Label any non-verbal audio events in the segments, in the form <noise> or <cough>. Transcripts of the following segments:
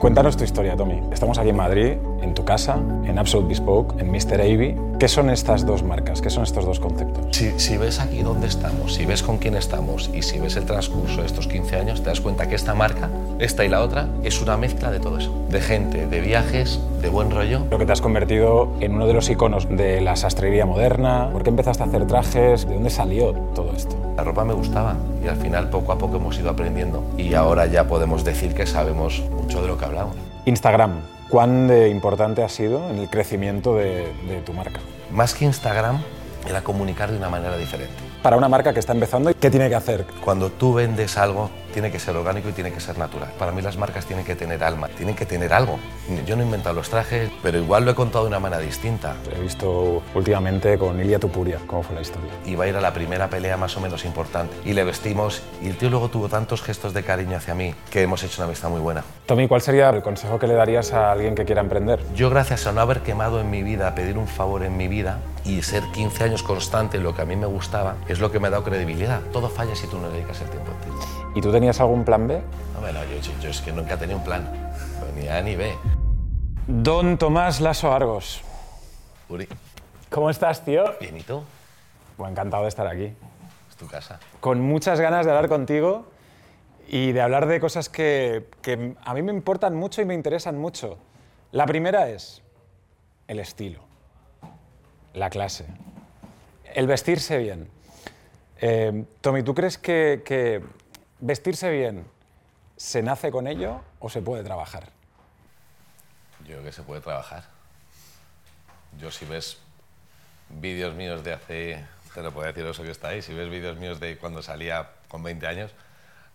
Cuéntanos tu historia, Tommy. Estamos aquí en Madrid, en tu casa, en Absolute Bespoke, en Mr. Avey. ¿Qué son estas dos marcas? ¿Qué son estos dos conceptos? Si, si, ves aquí dónde estamos, si ves con quién estamos y si ves el transcurso de estos 15 años, te das cuenta que esta marca, esta y la otra, es una mezcla de todo eso. De gente, de viajes, de buen rollo. Lo que te has convertido en uno de los iconos de la sastrería moderna. ¿Por qué empezaste a hacer trajes? ¿De dónde salió todo esto? La ropa me gustaba y al final poco a poco hemos ido aprendiendo y ahora ya podemos decir que sabemos mucho de lo que hablamos. Instagram, ¿cuán de importante ha sido en el crecimiento de, de tu marca? Más que Instagram, era comunicar de una manera diferente. Para una marca que está empezando, ¿qué tiene que hacer? Cuando tú vendes algo, tiene que ser orgánico y tiene que ser natural. Para mí las marcas tienen que tener alma, tienen que tener algo. Yo no he inventado los trajes, pero igual lo he contado de una manera distinta. He visto últimamente con Ilia Tupuria cómo fue la historia. Iba a ir a la primera pelea más o menos importante y le vestimos y el tío luego tuvo tantos gestos de cariño hacia mí que hemos hecho una amistad muy buena. Tommy, ¿cuál sería el consejo que le darías a alguien que quiera emprender? Yo gracias a no haber quemado en mi vida, pedir un favor en mi vida y ser 15 años constante en lo que a mí me gustaba, es lo que me ha dado credibilidad. Todo falla si tú no dedicas el tiempo a ti. ¿Y tú tenías algún plan B? No, bueno, yo, yo, es que nunca he tenido un plan, ni A ni B. Don Tomás Lasso Argos. Uri, ¿Cómo estás, tío? bien, ¿y tú? Bueno, encantado de estar aquí. Es tu casa. Con muchas ganas de hablar contigo y de hablar de cosas que, que a mí me importan mucho y me interesan mucho. La primera es el estilo, la clase, el vestirse bien. Eh, Tommy, ¿tú crees que, que vestirse bien se nace con ello o se puede trabajar? Yo creo que se puede trabajar. Yo si ves vídeos míos de hace, te lo puedo decir eso que está ahí, si ves vídeos míos de cuando salía con 20 años,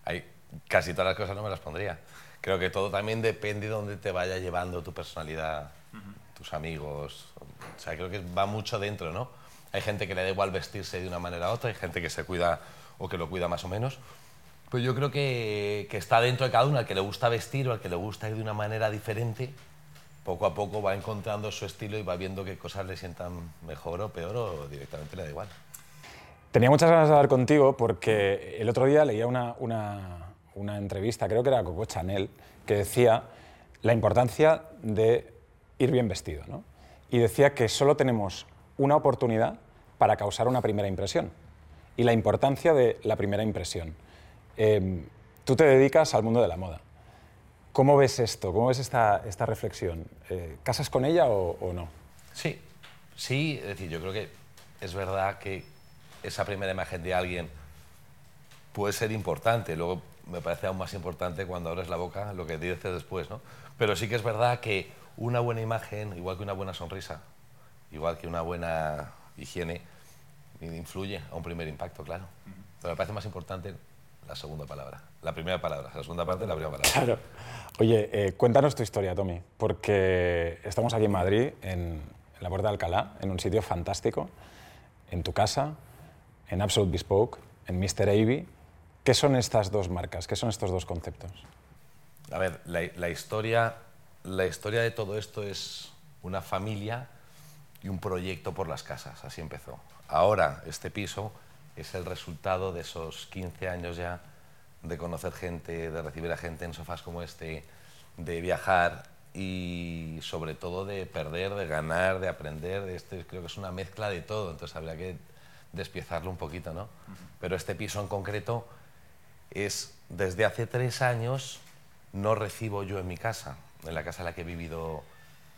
hay casi todas las cosas no me las pondría. Creo que todo también depende de dónde te vaya llevando tu personalidad, tus amigos. O sea, creo que va mucho dentro, ¿no? Hay gente que le da igual vestirse de una manera u otra, hay gente que se cuida o que lo cuida más o menos. Pero yo creo que, que está dentro de cada uno, al que le gusta vestir o al que le gusta ir de una manera diferente, poco a poco va encontrando su estilo y va viendo qué cosas le sientan mejor o peor o directamente le da igual. Tenía muchas ganas de hablar contigo porque el otro día leía una, una, una entrevista, creo que era Coco Chanel, que decía la importancia de ir bien vestido. ¿no? Y decía que solo tenemos una oportunidad para causar una primera impresión y la importancia de la primera impresión. Eh, tú te dedicas al mundo de la moda. ¿Cómo ves esto? ¿Cómo ves esta, esta reflexión? Eh, ¿Casas con ella o, o no? Sí, sí, es decir, yo creo que es verdad que esa primera imagen de alguien puede ser importante, luego me parece aún más importante cuando abres la boca lo que dices después, ¿no? Pero sí que es verdad que una buena imagen, igual que una buena sonrisa, igual que una buena higiene, influye a un primer impacto, claro. Pero me parece más importante la segunda palabra, la primera palabra, la segunda parte, la primera palabra. Claro. Oye, eh, cuéntanos tu historia, Tommy, porque estamos aquí en Madrid, en, en la Puerta de Alcalá, en un sitio fantástico, en tu casa, en Absolute Bespoke, en Mr. Avey. ¿Qué son estas dos marcas? ¿Qué son estos dos conceptos? A ver, la, la historia, la historia de todo esto es una familia y un proyecto por las casas, así empezó. Ahora, este piso es el resultado de esos 15 años ya de conocer gente, de recibir a gente en sofás como este, de viajar y sobre todo de perder, de ganar, de aprender. De este, creo que es una mezcla de todo, entonces habría que despiezarlo un poquito, ¿no? Pero este piso en concreto es, desde hace tres años, no recibo yo en mi casa, en la casa en la que he vivido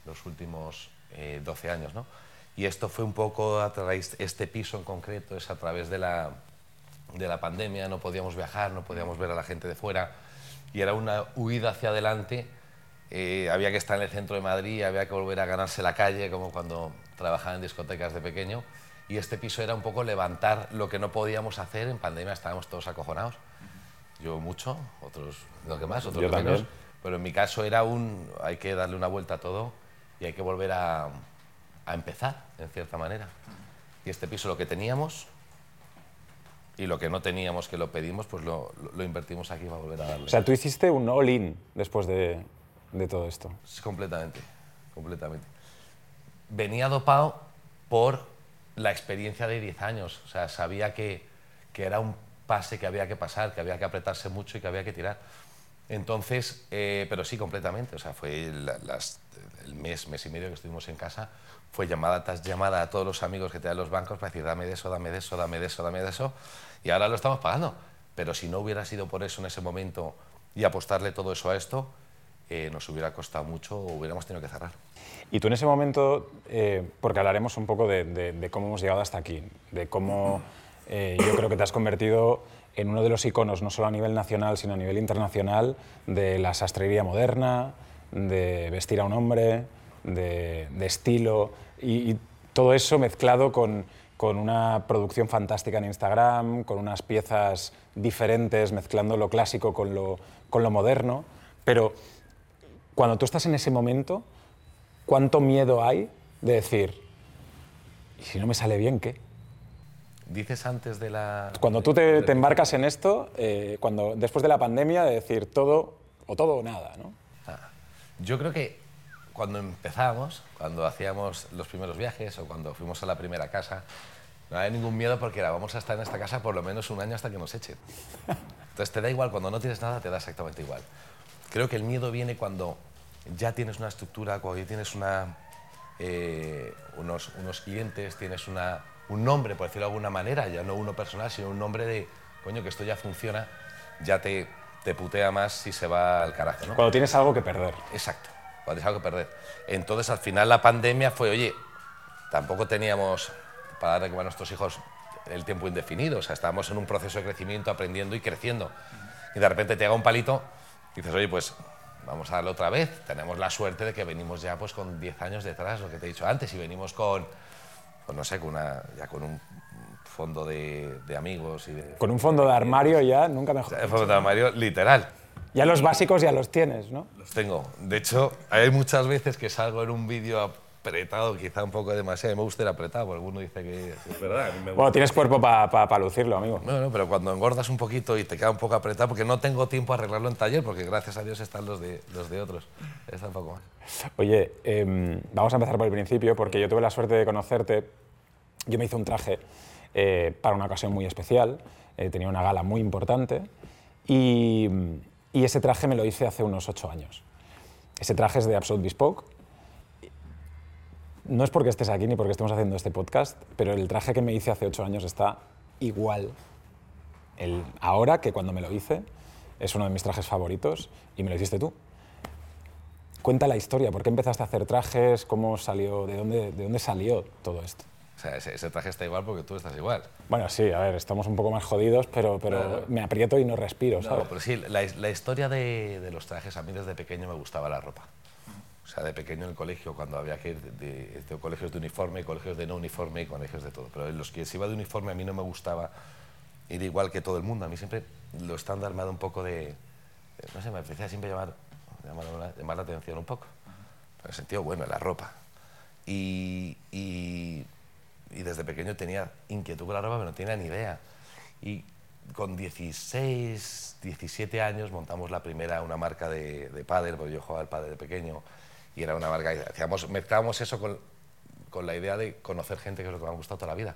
los últimos eh, 12 años, ¿no? Y esto fue un poco a través, este piso en concreto es a través de la, de la pandemia, no podíamos viajar, no podíamos ver a la gente de fuera y era una huida hacia adelante. Eh, había que estar en el centro de Madrid, había que volver a ganarse la calle, como cuando trabajaba en discotecas de pequeño. Y este piso era un poco levantar lo que no podíamos hacer. En pandemia estábamos todos acojonados. Yo mucho, otros lo que más, otros Yo lo menos. Pero en mi caso era un, hay que darle una vuelta a todo y hay que volver a, a empezar, en cierta manera. Y este piso lo que teníamos y lo que no teníamos, que lo pedimos, pues lo, lo- invertimos aquí para volver a darle. O sea, tú hiciste un all-in después de, de todo esto. Sí, completamente, completamente. Venía dopado por la experiencia de 10 años. O sea, sabía que, que era un pase que había que pasar, que había que apretarse mucho y que había que tirar. Entonces, eh, pero sí, completamente. O sea, fue las, el mes, mes y medio que estuvimos en casa, fue llamada tras llamada a todos los amigos que te dan los bancos para decir, dame de eso, dame de eso, dame de eso, dame de eso. Y ahora lo estamos pagando. Pero si no hubiera sido por eso en ese momento y apostarle todo eso a esto, eh, nos hubiera costado mucho o hubiéramos tenido que cerrar. Y tú en ese momento, eh, porque hablaremos un poco de, cómo hemos llegado hasta aquí, de cómo eh, yo creo que te has convertido en uno de los iconos, no solo a nivel nacional, sino a nivel internacional, de la sastrería moderna, de vestir a un hombre, de, estilo, y, todo eso mezclado con, con, una producción fantástica en Instagram, con unas piezas diferentes, mezclando lo clásico con lo, con lo moderno. Pero cuando tú estás en ese momento, ¿cuánto miedo hay de decir, ¿y si no me sale bien qué? Dices antes de la... Cuando tú te, embarcas en esto, eh, cuando, después de la pandemia, de decir todo o todo o nada, ¿no? Ah, yo creo que cuando empezábamos, cuando hacíamos los primeros viajes o cuando fuimos a la primera casa, no había ningún miedo porque era, vamos a estar en esta casa por lo menos un año hasta que nos echen. Entonces te da igual, cuando no tienes nada te da exactamente igual. Creo que el miedo viene cuando ya tienes una estructura, cuando ya tienes una, eh, unos, unos clientes, tienes una, un nombre, por decirlo de alguna manera, ya no uno personal, sino un nombre de, coño, que esto ya funciona, ya te, te putea más si se va al carajo. ¿no? Cuando tienes algo que perder. Exacto, cuando tienes algo que perder. Entonces, al final, la pandemia fue, oye, tampoco teníamos para darle a nuestros hijos el tiempo indefinido, o sea, estábamos en un proceso de crecimiento, aprendiendo y creciendo. Y de repente te haga un palito y dices, oye, pues vamos a darle otra vez. Tenemos la suerte de que venimos ya pues con 10 años detrás, lo que te he dicho antes, y venimos con pues no sé, con una, ya con un fondo de, amigos. Y con un fondo de armario ya, nunca mejor. Un fondo de armario literal. Ya los básicos ya los tienes, ¿no? Los tengo. De hecho, hay muchas veces que salgo en un vídeo apretado, quizá un poco demasiado. Me gusta ir apretado, porque alguno dice que es verdad. bueno, tienes cuerpo para lucirlo, amigo. No, no, pero cuando engordas un poquito y te queda un poco apretado, porque no tengo tiempo a arreglarlo en taller, porque gracias a Dios están los de, los de otros. Está un poco más. Oye, em, vamos a empezar por el principio, porque yo tuve la suerte de conocerte. Yo me hice un traje eh, para una ocasión muy especial, eh, tenía una gala muy importante, y, y, ese traje me lo hice hace unos ocho años. Ese traje es de Absolute Bespoke. No es porque estés aquí ni porque estemos haciendo este podcast, pero el traje que me hice hace ocho años está igual el, ahora que cuando me lo hice. Es uno de mis trajes favoritos y me lo hiciste tú cuenta la historia, ¿por qué empezaste a hacer trajes? ¿Cómo salió? ¿De dónde, de dónde salió todo esto? O sea, ese, traje está igual porque tú estás igual. Bueno, sí, a ver, estamos un poco más jodidos, pero, pero me aprieto y no respiro, ¿sabes? No, pero sí, la, la historia de, de, los trajes, a mí desde pequeño me gustaba la ropa. O sea, de pequeño en el colegio, cuando había que ir de, de, colegios de uniforme, colegios de no uniforme y colegios de todo. Pero en los que se iba de uniforme a mí no me gustaba ir igual que todo el mundo. A mí siempre lo estándar me ha dado un poco de... No sé, me empecé a siempre llamar llamar, la atención un poco. En el sentido bueno, la ropa. Y, y, desde pequeño tenía inquietud con la ropa, pero no tenía ni idea. Y con 16, 17 años montamos la primera, una marca de, de pádel, porque yo jugaba al pádel de pequeño, y era una marca, y hacíamos, mezclábamos eso con, con, la idea de conocer gente, que es lo que me ha gustado toda la vida.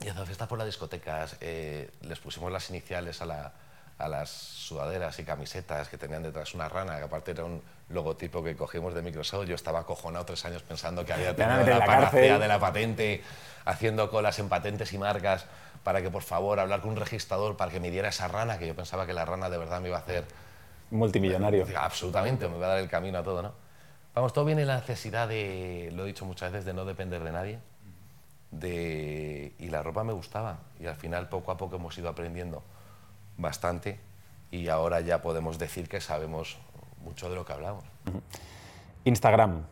Y hacíamos fiestas por las discotecas, eh, les pusimos las iniciales a la, a las sudaderas y camisetas que tenían detrás una rana, que aparte era un logotipo que cogimos de Microsoft. Yo estaba acojonado tres años pensando que había tenido la, la de la patente, haciendo colas en patentes y marcas para que por favor hablar con un registrador para que me diera esa rana, que yo pensaba que la rana de verdad me iba a hacer... Multimillonario. absolutamente, me iba a dar el camino a todo, ¿no? Vamos, todo viene la necesidad de, lo he dicho muchas veces, de no depender de nadie. De, y la ropa me gustaba. Y al final, poco a poco, hemos ido aprendiendo bastante y ahora ya podemos decir que sabemos mucho de lo que hablamos. Instagram,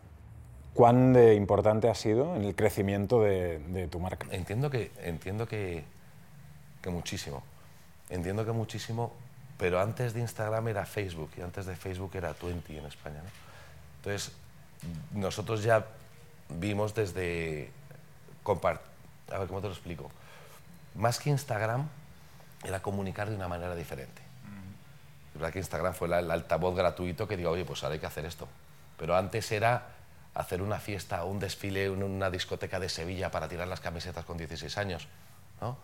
¿cuán importante ha sido en el crecimiento de, tu marca? Entiendo que, entiendo que, que, muchísimo. Entiendo que muchísimo, pero antes de Instagram era Facebook y antes de Facebook era Twenty en España. Entonces, nosotros ya vimos desde... A ver, ¿cómo te lo explico? Más que Instagram, era comunicar de una manera diferente. Es verdad que Instagram fue el altavoz gratuito que digo, oye, pues ahora hay que hacer esto. Pero antes era hacer una fiesta un desfile en una discoteca de Sevilla para tirar las camisetas con 16 años. ¿no?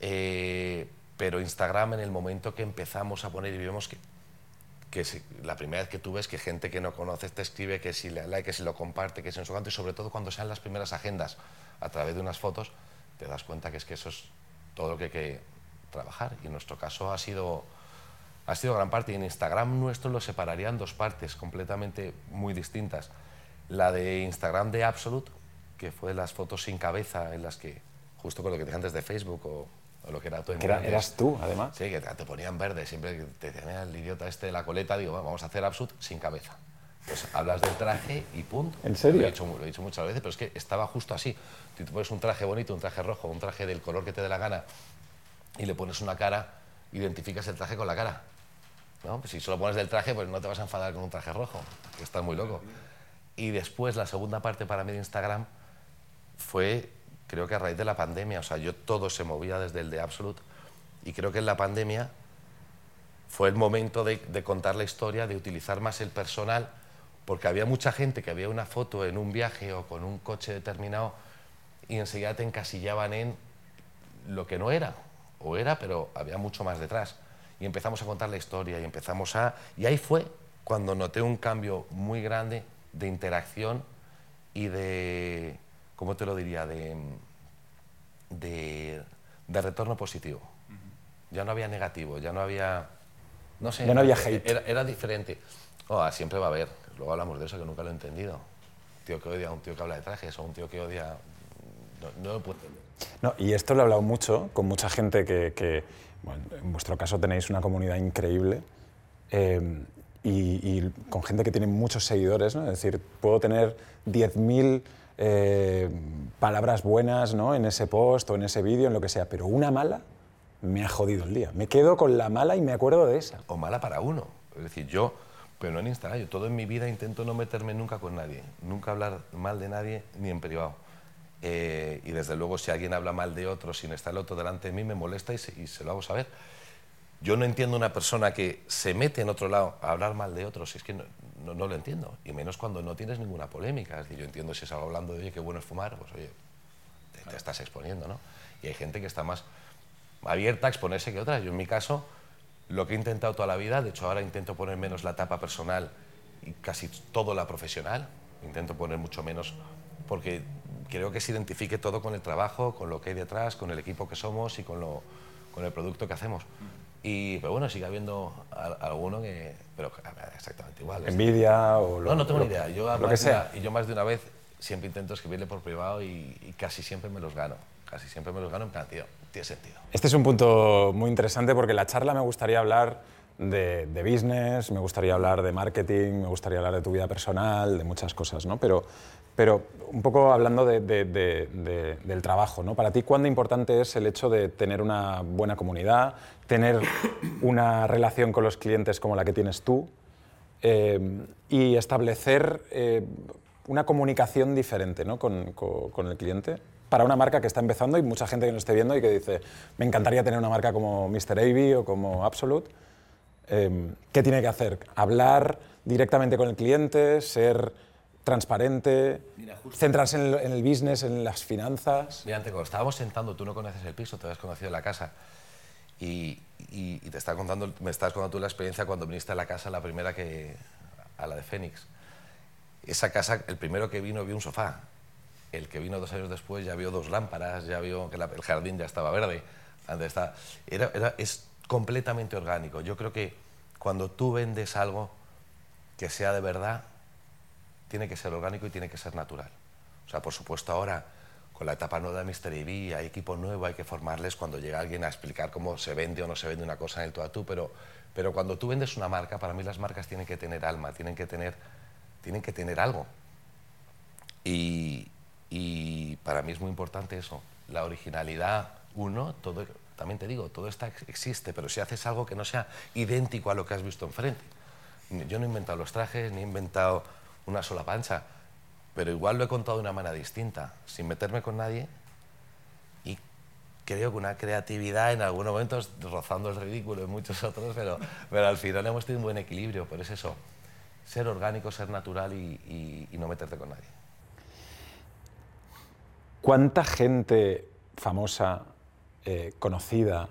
Eh, pero Instagram en el momento que empezamos a poner y vimos que que la primera vez que tú ves que gente que no conoces te escribe, que si le like, que si lo comparte, que si en su y sobre todo cuando sean las primeras agendas a través de unas fotos, te das cuenta que es que eso es todo lo que trabajar. Y en nuestro caso ha sido, ha sido gran parte. Y en Instagram nuestro lo separaría en dos partes completamente muy distintas. La de Instagram de Absolute, que fue las fotos sin cabeza en las que, justo con lo que te antes de Facebook o o lo que era tú. eras tú, además. Sí, que te ponían verde, siempre que te tenía el idiota este de la coleta, digo, vamos a hacer Absut sin cabeza. Pues hablas del traje y punto. ¿En serio? Lo he, dicho, lo he dicho muchas veces, pero es que estaba justo así. Si tú pones un traje bonito, un traje rojo, un traje del color que te dé la gana y le pones una cara, identificas el traje con la cara. ¿no? Pues si solo pones del traje, pues no te vas a enfadar con un traje rojo, que está muy loco. Y después, la segunda parte para mí de Instagram fue creo que a raíz de la pandemia, o sea, yo todo se movía desde el de Absolute y creo que en la pandemia fue el momento de, contar la historia, de utilizar más el personal, porque había mucha gente que había una foto en un viaje o con un coche determinado y enseguida te encasillaban en lo que no era, o era, pero había mucho más detrás. Y empezamos a contar la historia y empezamos a... Y ahí fue cuando noté un cambio muy grande de interacción y de ¿cómo te lo diría?, de, de, retorno positivo. Ya no había negativo, ya no había... No sé, ya no había hate. Era, diferente. Oh, siempre va a haber, luego hablamos de eso, que nunca lo he entendido. Un tío que odia a un tío que habla de trajes o un tío que odia... No, lo puedo entender. No, y esto lo he hablado mucho con mucha gente que, bueno, en vuestro caso tenéis una comunidad increíble y, y, con gente que tiene muchos seguidores, ¿no? Es decir, puedo tener 10.000 eh, palabras buenas ¿no? en ese post o en ese vídeo, en lo que sea, pero una mala me ha jodido el día. Me quedo con la mala y me acuerdo de esa. O mala para uno. Es decir, yo, pero no en Instagram, yo todo en mi vida intento no meterme nunca con nadie, nunca hablar mal de nadie ni en privado. Eh, y desde luego si alguien habla mal de otro sin estar el otro delante de mí me molesta y se, y se lo hago saber. Yo no entiendo una persona que se mete en otro lado a hablar mal de otros, es que no, no, lo entiendo, y menos cuando no tienes ninguna polémica. Es decir, yo entiendo si es algo hablando de, oye, qué bueno es fumar, pues oye, te, estás exponiendo, ¿no? Y hay gente que está más abierta a exponerse que otra. Yo en mi caso, lo que he intentado toda la vida, de hecho ahora intento poner menos la etapa personal y casi todo la profesional, intento poner mucho menos porque creo que se identifique todo con el trabajo, con lo que hay detrás, con el equipo que somos y con, lo, con el producto que hacemos. Y, pero bueno, sigue habiendo alguno que. Pero exactamente igual. Envidia o lo, No, no tengo ni idea. Yo, lo que sea. y yo más de una vez siempre intento escribirle por privado y, casi siempre me los gano. Casi siempre me los gano en plan, tío, tiene sentido. Este es un punto muy interesante porque la charla me gustaría hablar de, de, business, me gustaría hablar de marketing, me gustaría hablar de tu vida personal, de muchas cosas, ¿no? Pero, pero un poco hablando de, de, del trabajo, ¿no? Para ti, ¿cuándo importante es el hecho de tener una buena comunidad, tener una relación con los clientes como la que tienes tú eh, y establecer eh, una comunicación diferente ¿no? con, con, el cliente para una marca que está empezando y mucha gente que nos esté viendo y que dice, me encantaría tener una marca como Mr. Avey o como Absolute. Eh, ¿Qué tiene que hacer? Hablar directamente con el cliente, ser transparente, centrarse en el, en el, business, en las finanzas. Mira, cuando estábamos sentando, tú no conoces el piso, te has conocido la casa. Y, te está contando, me estás contando tú la experiencia cuando viniste a la casa, la primera que, a la de Fénix. Esa casa, el primero que vino vio un sofá. El que vino dos años después ya vio dos lámparas, ya vio que el jardín ya estaba verde. está, era, era, es completamente orgánico. Yo creo que cuando tú vendes algo que sea de verdad, tiene que ser orgánico y tiene que ser natural. O sea, por supuesto ahora con la etapa nueva de Mr. EV, hay equipo nuevo, hay que formarles cuando llega alguien a explicar cómo se vende o no se vende una cosa en el tú a tú, pero, pero cuando tú vendes una marca, para mí las marcas tienen que tener alma, tienen que tener, tienen que tener algo. Y, y para mí es muy importante eso, la originalidad, uno, todo, también te digo, todo esto existe, pero si haces algo que no sea idéntico a lo que has visto enfrente. Yo no he inventado los trajes, ni he inventado una sola pancha pero igual lo he contado de una manera distinta, sin meterme con nadie. Y creo que una creatividad en algunos momentos rozando el ridículo en muchos <laughs> otros, pero, pero al final hemos tenido un buen equilibrio, pero es eso, ser orgánico, ser natural y, no meterte con nadie. ¿Cuánta gente famosa, eh, conocida,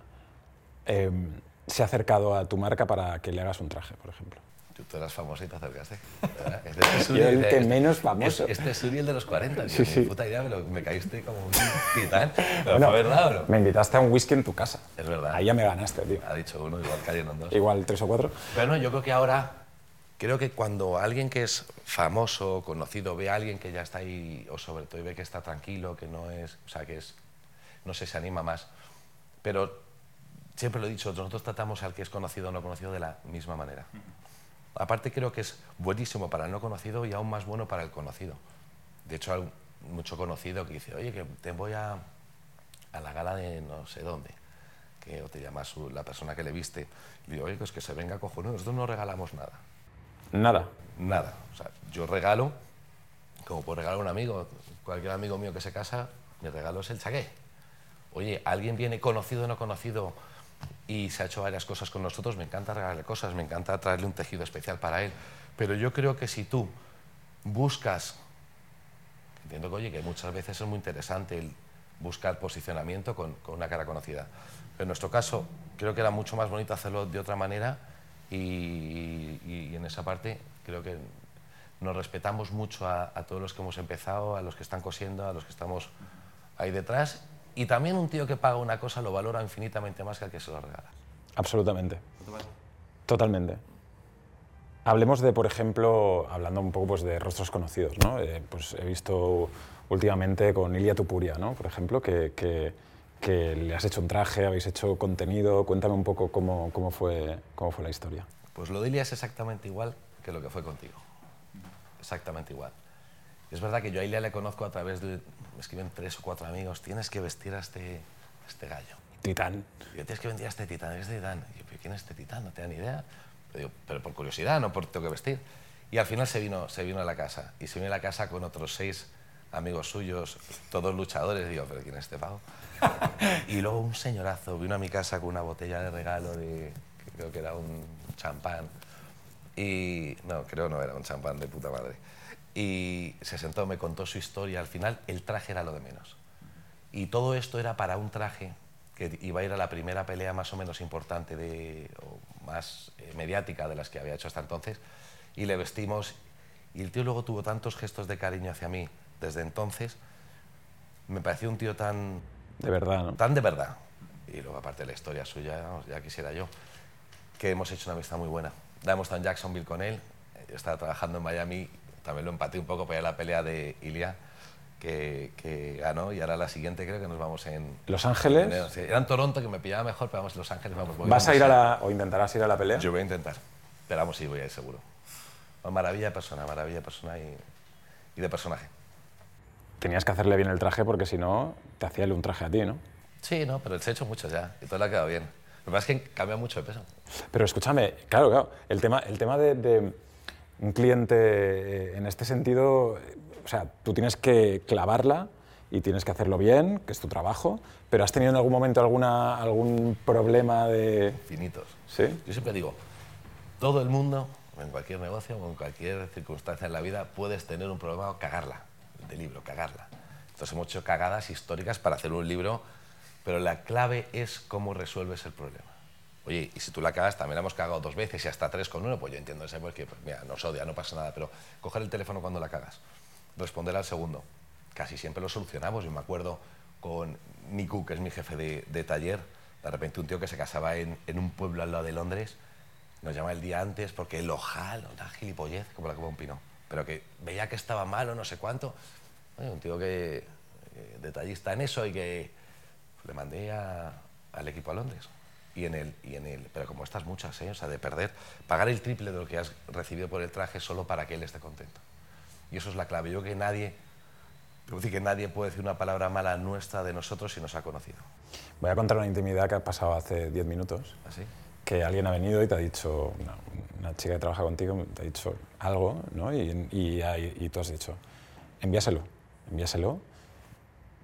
em, se ha acercado a tu marca para que le hagas un traje, por ejemplo? Tú eras famoso y te acercaste. <laughs> Este es Yo el que menos famoso. Este es Uri el de los 40. Sí, sí. puta idea, me, me, caíste como un titán. <laughs> Bueno, verdad no? Me invitaste a un whisky en tu casa. Es verdad. Ahí ya me ganaste, tío. Ha dicho uno, igual cayeron dos. Igual tres o cuatro. Pero no, yo creo que ahora, creo que cuando alguien que es famoso, conocido, ve a alguien que ya está ahí, o sobre todo ve que está tranquilo, que no es, o sea, que es, no sé, se anima más. Pero siempre lo he dicho, nosotros tratamos al que es conocido o no conocido de la misma manera. Aparte creo que es buenísimo para el no conocido y aún más bueno para el conocido. De hecho, hay mucho conocido que dice, oye, que te voy a, a la gala de no sé dónde, que o te llama la persona que le viste, y digo, oye, pues que se venga cojonudo, nosotros no regalamos nada. Nada. Nada. O sea, yo regalo, como puedo regalar a un amigo, cualquier amigo mío que se casa, mi regalo es el chaqué. Oye, alguien viene conocido o no conocido y se ha hecho varias cosas con nosotros, me encanta regalarle cosas, me encanta traerle un tejido especial para él, pero yo creo que si tú buscas, entiendo que, oye, que muchas veces es muy interesante buscar posicionamiento con, una cara conocida, pero en nuestro caso creo que era mucho más bonito hacerlo de otra manera y, en esa parte creo que nos respetamos mucho a todos los que hemos empezado, a los que están cosiendo, a los que estamos ahí detrás y también un tío que paga una cosa lo valora infinitamente más que el que se lo regala. Absolutamente. Totalmente. Hablemos de, por ejemplo, hablando un poco pues, de rostros conocidos, ¿no? Eh, pues he visto últimamente con Ilia Tupuria, ¿no? Por ejemplo, que, que, que, le has hecho un traje, habéis hecho contenido. Cuéntame un poco cómo, cómo, fue, cómo fue la historia. Pues lo de Ilia es exactamente igual que lo que fue contigo. Exactamente igual. Es verdad que yo a Ilia le conozco a través de... Me escriben tres o cuatro amigos, tienes que vestir a este, este gallo. Titán. Yo, tienes que vestir a este titán, este titán. Y yo, ¿quién es este titán? No tengo ni idea. Pero, pero por curiosidad, no por tengo que vestir. Y al final se vino, se vino a la casa. Y se vino a la casa con otros seis amigos suyos, todos luchadores. Digo, ¿pero quién es este pavo? y luego un señorazo vino a mi casa con una botella de regalo de... Creo que era un champán. Y... No, creo no era un champán de puta madre y se sentó, me contó su historia. Al final, el traje era lo de menos. Y todo esto era para un traje que iba a ir a la primera pelea más o menos importante, de, o más eh, mediática de las que había hecho hasta entonces. Y le vestimos. Y el tío luego tuvo tantos gestos de cariño hacia mí desde entonces. Me pareció un tío tan. De verdad, ¿no? Tan de verdad. Y luego, aparte de la historia suya, ya quisiera yo, que hemos hecho una amistad muy buena. La hemos estado en Jacksonville con él. Estaba trabajando en Miami también lo empaté un poco para la pelea de Ilia, que, que, ganó, y ahora la siguiente creo que nos vamos en... ¿Los Ángeles? era en Toronto, que me pillaba mejor, pero vamos, Los Ángeles vamos. ¿Vas a ir a la... o intentarás ir a la pelea? Yo voy a intentar, pero vamos, sí, voy a ir seguro. Maravilla de persona, maravilla de persona y, y de personaje. Tenías que hacerle bien el traje porque si no, te hacía un traje a ti, ¿no? Sí, no, pero se ha hecho mucho ya y todo le ha quedado bien. Lo que pasa es que cambia mucho de peso. Pero escúchame, claro, claro, el tema, el tema de un cliente eh, en este sentido, o sea, tú tienes que clavarla y tienes que hacerlo bien, que es tu trabajo, pero ¿has tenido en algún momento alguna, algún problema de...? Finitos. ¿Sí? Yo siempre digo, todo el mundo, en cualquier negocio o en cualquier circunstancia en la vida, puedes tener un problema o cagarla, de libro, cagarla. Entonces hemos hecho cagadas históricas para hacer un libro, pero la clave es cómo resuelves el problema. Oye, y si tú la cagas, también la hemos cagado dos veces y hasta tres con uno, pues yo entiendo ese porque, pues, mira, nos odia, no pasa nada, pero coger el teléfono cuando la cagas, responder al segundo, casi siempre lo solucionamos. Yo me acuerdo con Niku, que es mi jefe de, taller, de repente un tío que se casaba en, un pueblo al lado de Londres, nos llama el día antes porque el ojal, una gilipollez, como la que un pino, pero que veía que estaba mal o no sé cuánto. un tío que eh, detallista en eso y que le mandé al equipo a Londres y en el, y en el pero como estas muchas, ¿eh? o sea, de perder, pagar el triple de lo que has recibido por el traje solo para que él esté contento. Y eso es la clave. Yo que nadie, decir que nadie puede decir una palabra mala nuestra de nosotros si nos ha conocido. Voy a contar una intimidad que ha pasado hace 10 minutos. ¿Así? ¿Ah, que alguien ha venido y te ha dicho, una, chica que trabaja contigo, te ha dicho algo, ¿no? Y, y, y, tú has dicho, envíaselo, envíaselo,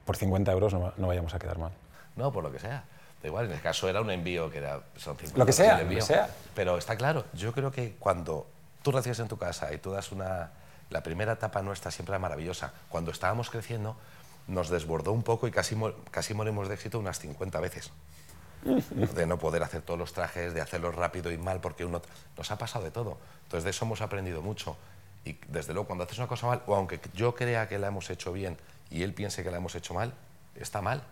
por 50 euros no, no vayamos a quedar mal. No, por lo que sea igual, en el caso era un envío que era, son lo que sea, lo que sea. Pero está claro, yo creo que cuando tú recibes en tu casa y tú das una... La primera etapa nuestra siempre era maravillosa. Cuando estábamos creciendo, nos desbordó un poco y casi, casi morimos de éxito unas 50 veces. de no poder hacer todos los trajes, de hacerlos rápido y mal, porque uno nos ha pasado de todo. Entonces de eso hemos aprendido mucho. Y desde luego, cuando haces una cosa mal, o aunque yo crea que la hemos hecho bien y él piense que la hemos hecho mal, está mal.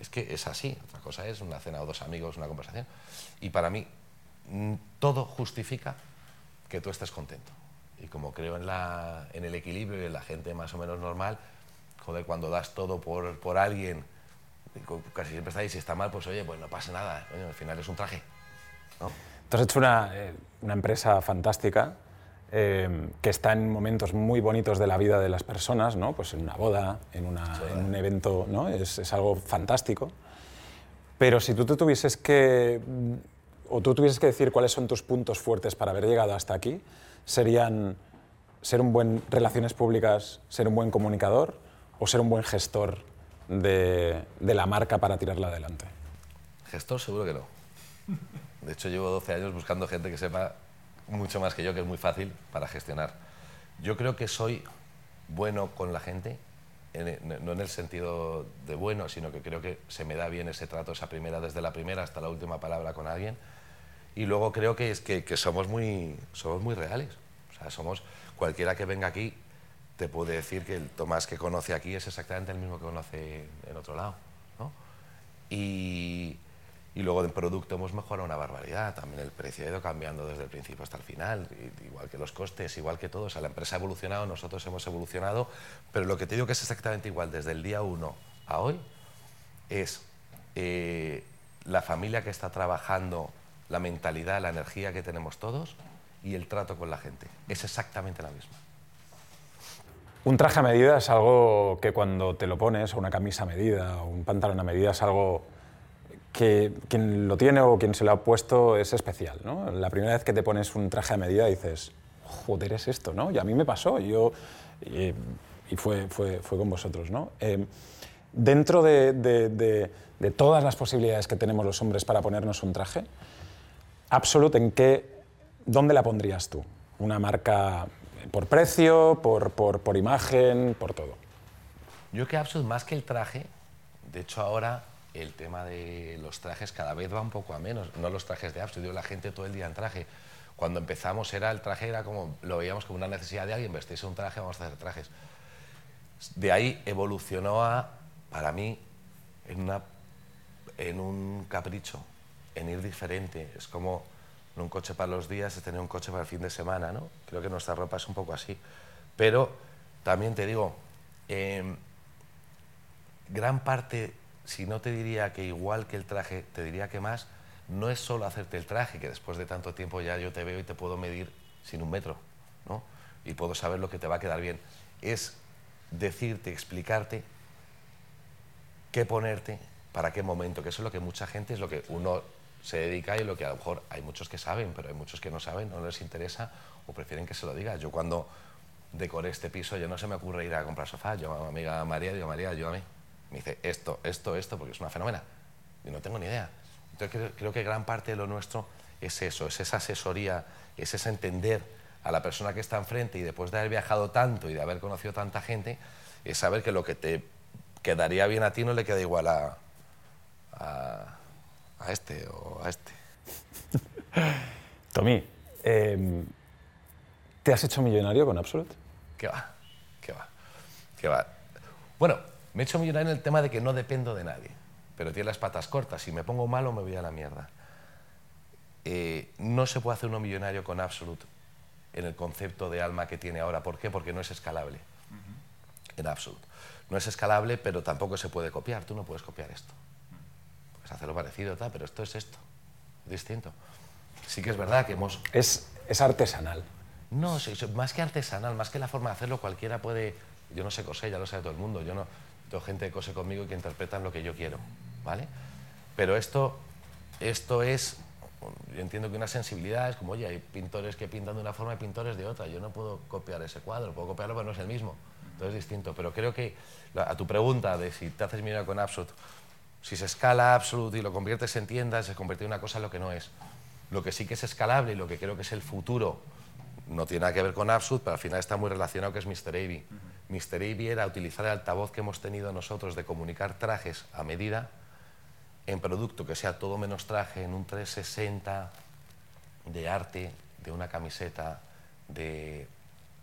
Es que es así. Otra cosa es una cena o dos amigos, una conversación. Y para mí, mm, todo justifica que tú estés contento. Y como creo en, la, en el equilibrio y en la gente más o menos normal, joder, cuando das todo por, por alguien, casi siempre está ahí, si está mal, pues oye, pues no pasa nada, al final es un traje. ¿no? Tú hecho una, eh, una empresa fantástica eh, que está en momentos muy bonitos de la vida de las personas, ¿no? Pues en una boda, en, una, en un evento, ¿no? Es, es, algo fantástico. Pero si tú te tuvieses que, o tú tuvieses que decir cuáles son tus puntos fuertes para haber llegado hasta aquí, serían ser un buen relaciones públicas, ser un buen comunicador o ser un buen gestor de, de la marca para tirarla adelante. Gestor seguro que no. De hecho, llevo 12 años buscando gente que sepa mucho más que yo, que es muy fácil para gestionar. Yo creo que soy bueno con la gente, en, no en el sentido de bueno, sino que creo que se me da bien ese trato, esa primera, desde la primera hasta la última palabra con alguien. Y luego creo que, es que, que somos, muy, somos muy reales. O sea, somos, cualquiera que venga aquí te puede decir que el Tomás que conoce aquí es exactamente el mismo que conoce en otro lado. ¿no? Y, y luego en producto hemos mejorado una barbaridad. También el precio ha ido cambiando desde el principio hasta el final, igual que los costes, igual que todo. O sea, la empresa ha evolucionado, nosotros hemos evolucionado, pero lo que te digo que es exactamente igual desde el día 1 a hoy es eh, la familia que está trabajando, la mentalidad, la energía que tenemos todos y el trato con la gente. Es exactamente la misma. Un traje a medida es algo que cuando te lo pones, o una camisa a medida, o un pantalón a medida, es algo que quien lo tiene o quien se lo ha puesto es especial. ¿no? La primera vez que te pones un traje a medida dices, joder, es esto, ¿no? Y a mí me pasó, yo, y, fue, fue, fue, con vosotros, ¿no? Eh, dentro de, de, de, todas las posibilidades que tenemos los hombres para ponernos un traje, Absolute, ¿en qué, dónde la pondrías tú? ¿Una marca por precio, por, por, por imagen, por todo? Yo que Absolute, más que el traje, de hecho ahora el tema de los trajes cada vez va un poco a menos, no los trajes de Absolute, la gente todo el día en traje. Cuando empezamos era el traje era como lo veíamos como una necesidad de alguien vestirse un traje, vamos a hacer trajes. De ahí evolucionó a para mí en, una, en un capricho, en ir diferente. Es como no un coche para los días, es tener un coche para el fin de semana, ¿no? Creo que nuestra ropa es un poco así. Pero también te digo, eh, gran parte si no te diría que igual que el traje, te diría que más, no es solo hacerte el traje, que después de tanto tiempo ya yo te veo y te puedo medir sin un metro, ¿no? Y puedo saber lo que te va a quedar bien. Es decirte, explicarte qué ponerte, para qué momento, que eso es lo que mucha gente, es lo que uno se dedica y lo que a lo mejor hay muchos que saben, pero hay muchos que no saben, no les interesa o prefieren que se lo diga. Yo cuando decoré este piso, yo no se me ocurre ir a comprar sofá, yo a mi amiga María digo, María, ayúdame me dice esto, esto, esto, porque es una fenómena. Y no tengo ni idea. Entonces creo, creo, que gran parte de lo nuestro es eso, es esa asesoría, es ese entender a la persona que está enfrente y después de haber viajado tanto y de haber conocido tanta gente, es saber que lo que te quedaría bien a ti no le queda igual a, a, a este o a este. <laughs> Tommy, eh, ¿te has hecho millonario con Absolute? ¿Qué va? ¿Qué va? ¿Qué va? Bueno, me he hecho millonario en el tema de que no dependo de nadie, pero tiene las patas cortas. Si me pongo malo, me voy a la mierda. Eh, no se puede hacer uno millonario con Absolute en el concepto de alma que tiene ahora. ¿Por qué? Porque no es escalable uh -huh. en Absolute. No es escalable, pero tampoco se puede copiar. Tú no puedes copiar esto. Puedes hacerlo parecido, tal, pero esto es esto, distinto. Sí que es verdad que hemos... Es, es artesanal. No, más que artesanal, más que la forma de hacerlo, cualquiera puede... Yo no sé coser, ya lo sabe todo el mundo. Yo no, tengo gente que cose conmigo y que interpretan lo que yo quiero, ¿vale? Pero esto, esto es, yo entiendo que una sensibilidad es como, oye, hay pintores que pintan de una forma y pintores de otra. Yo no puedo copiar ese cuadro, puedo copiarlo, pero no es el mismo. Entonces es distinto. Pero creo que a tu pregunta de si te haces millonario con Absolute, si se escala Absolute y lo conviertes en tiendas, se convierte en una cosa en lo que no es. Lo que sí que es escalable y lo que creo que es el futuro, no tiene nada que ver con Absolute, pero al final está muy relacionado, que es Mr. Avey. Uh -huh. Mr. Avey era utilizar el altavoz que hemos tenido nosotros de comunicar trajes a medida en producto que sea todo menos traje, en un 360 de arte, de una camiseta, de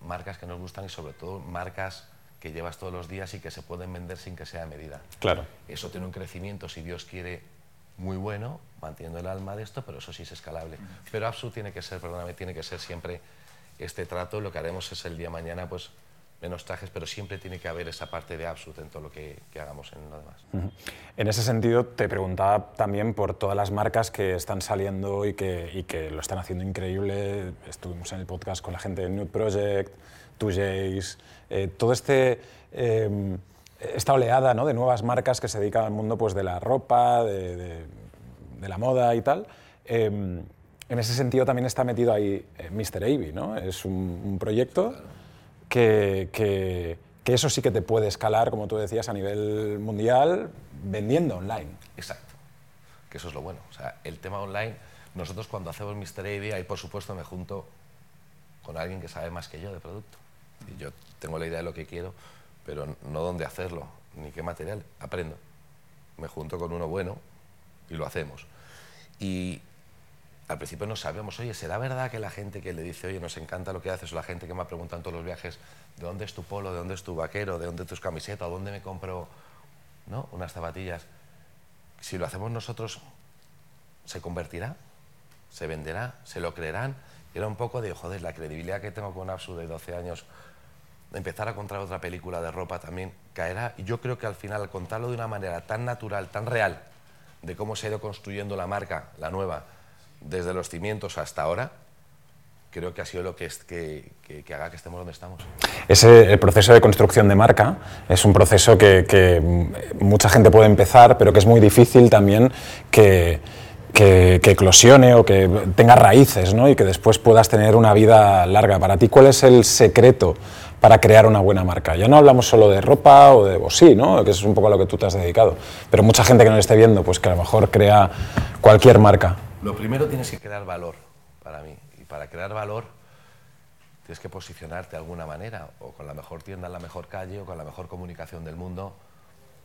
marcas que nos gustan y sobre todo marcas que llevas todos los días y que se pueden vender sin que sea a medida. Claro. Eso tiene un crecimiento, si Dios quiere, muy bueno, manteniendo el alma de esto, pero eso sí es escalable. Pero Absu tiene que ser, perdóname, tiene que ser siempre este trato. Lo que haremos es el día mañana, pues menos trajes, pero siempre tiene que haber esa parte de Absu en todo lo que, hagamos en lo demás. En ese sentido, te preguntaba también por todas las marcas que están saliendo y que, y que lo están haciendo increíble. Estuvimos en el podcast con la gente de Nude Project, 2Js, eh, todo este... Eh, esta oleada de nuevas marcas que se dedican al mundo pues, de la ropa, de, la moda y tal. Eh, en ese sentido también está metido ahí eh, Mr. Avey, ¿no? Es un, un proyecto que, que, que, eso sí que te puede escalar, como tú decías, a nivel mundial vendiendo online. Exacto, que eso es lo bueno. O sea, el tema online, nosotros cuando hacemos Mr. Avey, ahí por supuesto me junto con alguien que sabe más que yo de producto. Y yo tengo la idea de lo que quiero, pero no dónde hacerlo, ni qué material. Aprendo. Me junto con uno bueno y lo hacemos. Y al principio no sabíamos, oye, ¿será verdad que la gente que le dice, oye, nos encanta lo que haces, o la gente que me ha preguntado en todos los viajes, ¿de dónde es tu polo, de dónde es tu vaquero, de dónde es tu camiseta, o dónde me compro ¿no? unas zapatillas? Si lo hacemos nosotros, ¿se convertirá? ¿Se venderá? ¿Se lo creerán? Era un poco de, joder, la credibilidad que tengo con Absu de 12 años, empezar a contar otra película de ropa también caerá. Y yo creo que al final, al contarlo de una manera tan natural, tan real, de cómo se ha ido construyendo la marca, la nueva, desde los cimientos hasta ahora, creo que ha sido lo que, es, que, que, que haga que estemos donde estamos. Ese el proceso de construcción de marca es un proceso que, que, mucha gente puede empezar, pero que es muy difícil también que, eclosione o que tenga raíces ¿no? y que después puedas tener una vida larga. Para ti, ¿cuál es el secreto para crear una buena marca? Ya no hablamos solo de ropa o de o sí, ¿no? que es un poco a lo que tú te has dedicado, pero mucha gente que nos esté viendo, pues que a lo mejor crea cualquier marca. Lo primero tienes que crear valor para mí. Y para crear valor tienes que posicionarte de alguna manera, o con la mejor tienda en la mejor calle, o con la mejor comunicación del mundo,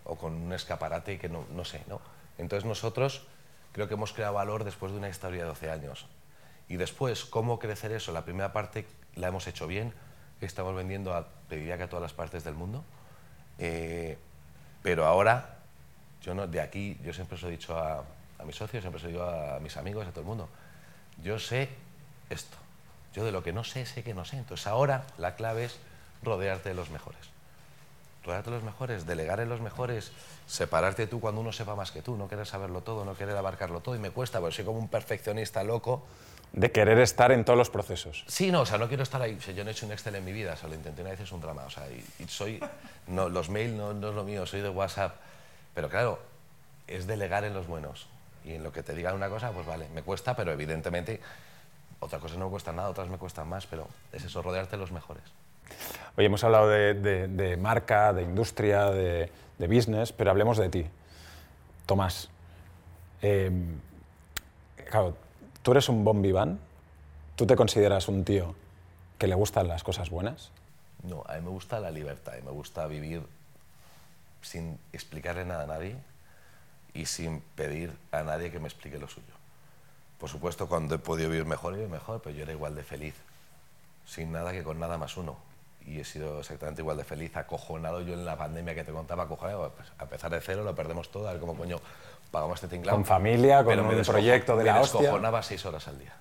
o con un escaparate que no, no sé, ¿no? Entonces nosotros creo que hemos creado valor después de una historia de 12 años. Y después, ¿cómo crecer eso? La primera parte la hemos hecho bien, estamos vendiendo, a, pediría que a todas las partes del mundo, eh, pero ahora, yo no, de aquí, yo siempre os he dicho a, a mis socios, siempre se lo digo a mis amigos, a todo el mundo. Yo sé esto. Yo de lo que no sé, sé que no sé. Entonces ahora la clave es rodearte de los mejores. Rodearte de los mejores, delegar en los mejores, separarte tú cuando uno sepa más que tú, no querer saberlo todo, no querer abarcarlo todo. Y me cuesta, porque soy como un perfeccionista loco. De querer estar en todos los procesos. Sí, no, o sea, no quiero estar ahí. Yo no he hecho un Excel en mi vida, o sea, lo intenté una vez, es un drama. O sea, y, y soy. No, los mails no, no es lo mío, soy de WhatsApp. Pero claro, es delegar en los buenos y en lo que te digan una cosa, pues vale, me cuesta, pero evidentemente otras cosas no me cuestan nada, otras me cuestan más, pero es eso, rodearte de los mejores. Oye, hemos hablado de, de, de marca, de industria, de, de, business, pero hablemos de ti. Tomás, eh, claro, tú eres un bon vivant, ¿tú te consideras un tío que le gustan las cosas buenas? No, a mí me gusta la libertad y me gusta vivir sin explicarle nada a nadie, y sin pedir a nadie que me explique lo suyo. Por supuesto, cuando he podido vivir mejor, he vivido mejor, pero yo era igual de feliz, sin nada que con nada más uno. Y he sido exactamente igual de feliz, acojonado yo en la pandemia que te contaba, acojonado, pues, a empezar de cero, lo perdemos todo, a ver cómo coño pagamos este tinglado. Con familia, con un proyecto de la hostia. Me descojonaba seis horas al día.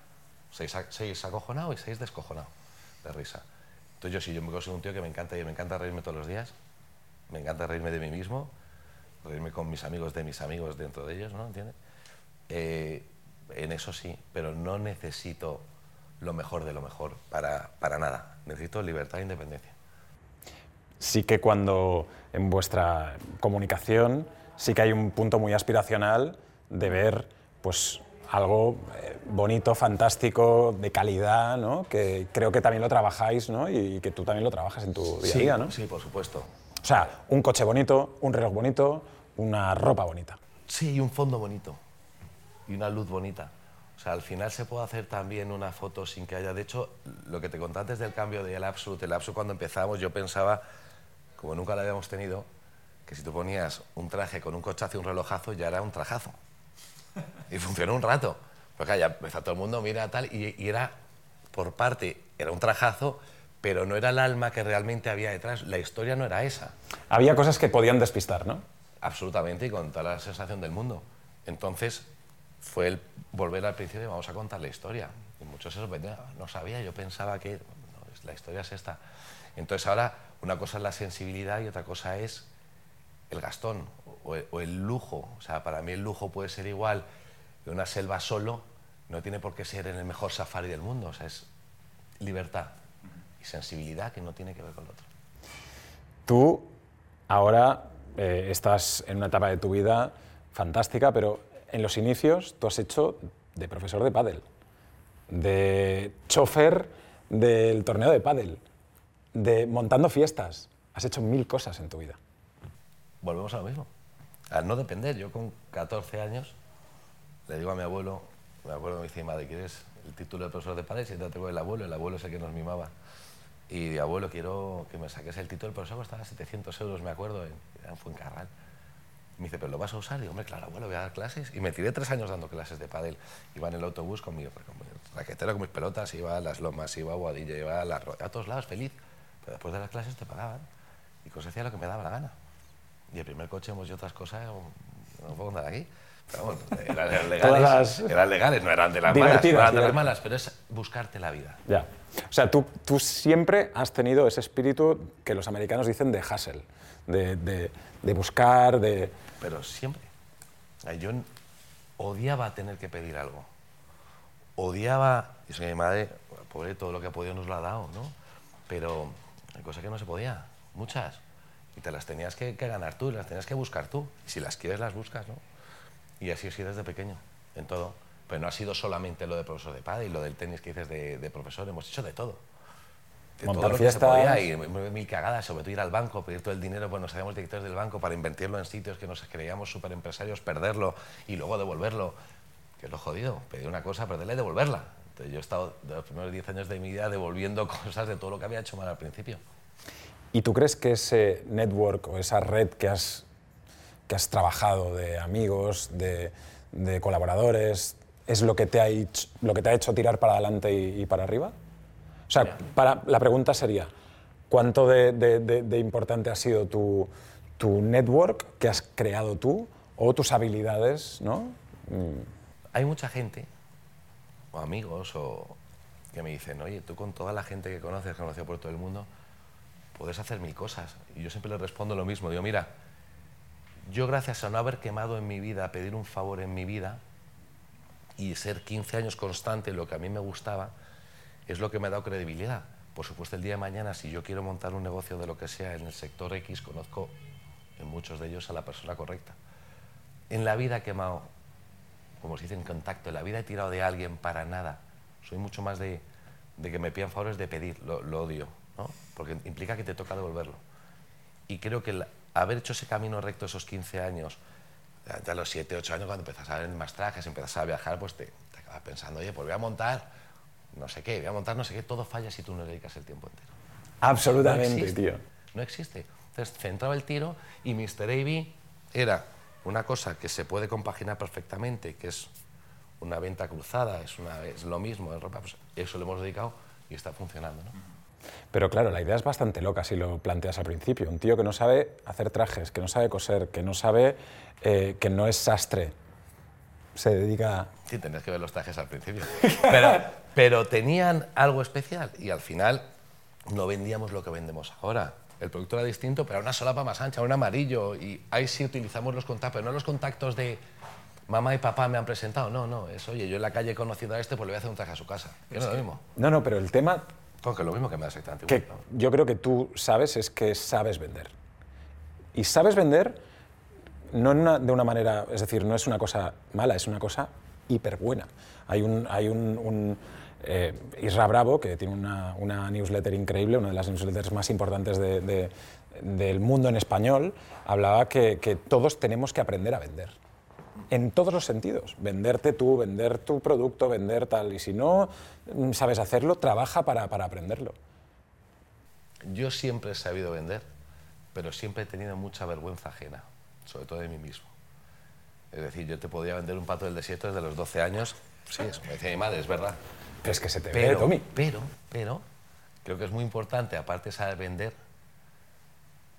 Seis, seis acojonado y seis descojonado de risa. Entonces yo sí, yo me considero un tío que me encanta y me encanta reírme todos los días, me encanta reírme de mí mismo, reírme con mis amigos de mis amigos dentro de ellos, ¿no? ¿Entiendes? Eh, en eso sí, pero no necesito lo mejor de lo mejor para, para nada. Necesito libertad e independencia. Sí que cuando en vuestra comunicación sí que hay un punto muy aspiracional de ver pues algo bonito, fantástico, de calidad, ¿no? que creo que también lo trabajáis ¿no? y que tú también lo trabajas en tu día a sí, día. ¿no? Sí, por supuesto. O sea, un coche bonito, un reloj bonito, una ropa bonita. Sí, y un fondo bonito. Y una luz bonita. O sea, al final se puede hacer también una foto sin que haya... De hecho, lo que te conté antes del cambio del Absolute, el Absolute cuando empezamos yo pensaba, como nunca lo habíamos tenido, que si tú ponías un traje con un cochazo y un relojazo ya era un trajazo. Y funcionó un rato. Porque ya empezó todo el mundo, mira tal, y, y era por parte, era un trajazo, pero no era el alma que realmente había detrás. La historia no era esa. Había cosas que podían despistar, ¿no? Absolutamente, y con toda la sensación del mundo. Entonces, fue el volver al principio y vamos a contar la historia. Y muchos se sorprendían, no sabía, yo pensaba que no, la historia es esta. Entonces ahora una cosa es la sensibilidad y otra cosa es el gastón o el, o el lujo. O sea, para mí el lujo puede ser igual que una selva solo, no tiene por qué ser en el mejor safari del mundo. O sea, es libertad y sensibilidad que no tiene que ver con lo otro. Tú ahora eh, estás en una etapa de tu vida fantástica, pero en los inicios tú has hecho de profesor de pádel, de chofer del torneo de pádel, de montando fiestas. Has hecho mil cosas en tu vida. volvemos a lo mismo. Al no depender, yo con 14 años le digo a mi abuelo, me acuerdo que me dice, madre, ¿quieres el título de profesor de padres? Y entonces tengo el abuelo, el abuelo es el que nos mimaba. Y digo, abuelo, quiero que me saques el título de profesor, costaba 700 euros, me acuerdo, en, en Fuencarral. Me dice, ¿pero lo vas a usar? Digo, hombre, claro, abuelo, voy a dar clases. Y me tiré tres años dando clases de pádel. Iba en el autobús con mi, con mi raquetera, con mis pelotas, iba a las lomas, iba a Boadilla, iba a, la, a todos lados, feliz. Pero después de las clases te pagaban. Y cosas hacía lo que me daba la gana. Y el primer coche hemos hecho otras cosas, no puedo contar aquí. Pero bueno, eran, <laughs> legales, las- eran legales, no eran de las malas, no eran de las malas, pero es buscarte la vida. Ya. O sea, tú, tú siempre has tenido ese espíritu que los americanos dicen de hustle, de, de- de buscar, de... Pero siempre. Yo odiaba tener que pedir algo. Odiaba, y soy mi madre, pobre, todo lo que ha podido nos lo ha dado, ¿no? Pero hay cosas que no se podía, muchas. Y te las tenías que, que ganar tú, y las tenías que buscar tú. Y si las quieres, las buscas, ¿no? Y así he sido desde pequeño, en todo. Pero no ha sido solamente lo de profesor de padre y lo del tenis que dices de, de profesor, hemos hecho de todo. De Montar todo lo que se podía y mil cagadas, sobre todo ir al banco, pedir todo el dinero, pues nos hacíamos directores del banco para invertirlo en sitios que nos creíamos súper empresarios, perderlo y luego devolverlo, que es lo jodido, pedir una cosa, perderla y devolverla. Entonces yo he estado de los primeros 10 años de mi vida devolviendo <laughs> cosas de todo lo que había hecho mal al principio. ¿Y tú crees que ese network o esa red que has, que has trabajado de amigos, de, de colaboradores, es lo que, te ha hecho, lo que te ha hecho tirar para adelante y, y para arriba? O sea, para, la pregunta sería, ¿cuánto de, de- de- de importante ha sido tu, tu network que has creado tú o tus habilidades, ¿no? Hay mucha gente, o amigos, o que me dicen, oye, tú con toda la gente que conoces, conocido por todo el mundo, puedes hacer mil cosas. Y yo siempre les respondo lo mismo. Digo, mira, yo gracias a no haber quemado en mi vida, pedir un favor en mi vida y ser 15 años constante lo que a mí me gustaba, es lo que me ha dado credibilidad. Por supuesto, el día de mañana, si yo quiero montar un negocio de lo que sea en el sector X, conozco en muchos de ellos a la persona correcta. En la vida he quemado como se dice, en contacto. En la vida he tirado de alguien para nada. Soy mucho más de, de que me pidan favores de pedir, lo, odio, ¿no? porque implica que te toca devolverlo. Y creo que el haber hecho ese camino recto esos 15 años, a los 7, 8 años, cuando empiezas a ver más trajes, empiezas a viajar, pues te, te acabas pensando, oye, pues voy a montar no sé qué, voy a montar no sé qué, todo falla si tú no le dedicas el tiempo entero. Absolutamente, no existe, tío. No existe. Entonces centraba el tiro y Mr. Avey era una cosa que se puede compaginar perfectamente, que es una venta cruzada, es, una, es lo mismo, es ropa, pues eso lo hemos dedicado y está funcionando. ¿no? Pero claro, la idea es bastante loca si lo planteas al principio. Un tío que no sabe hacer trajes, que no sabe coser, que no sabe, eh, que no es sastre, se dedica... Sí, tenías que ver los trajes al principio. <laughs> Pero, pero tenían algo especial y al final no vendíamos lo que vendemos ahora. El producto era distinto, pero era una solapa más ancha, un amarillo. Y ahí sí utilizamos los contactos, pero no los contactos de mamá y papá me han presentado. No, no, es oye, yo en la calle he conocido a este, pues le voy a hacer un traje a su casa. Que no es lo mismo. No, no, pero el tema Porque es lo mismo que me da exactamente que ¿no? yo creo que tú sabes es que sabes vender. Y sabes vender no una- de una manera, es decir, no es una cosa mala, es una cosa hiper buena. Hay un, hay un, un, eh, Isra Bravo, que tiene una, una newsletter increíble, una de las newsletters más importantes de- de- del mundo en español, hablaba que, que todos tenemos que aprender a vender. En todos los sentidos. Venderte tú, vender tu producto, vender tal. Y si no mm, sabes hacerlo, trabaja para, para aprenderlo. Yo siempre he sabido vender, pero siempre he tenido mucha vergüenza ajena, sobre todo de mí mismo. Es decir, yo te podía vender un pato del desierto desde los 12 años. Sí, eso me decía mi madre, es verdad. Es que se te ve, Pero, Tommy. pero, pero, creo que es muy importante, aparte de saber vender,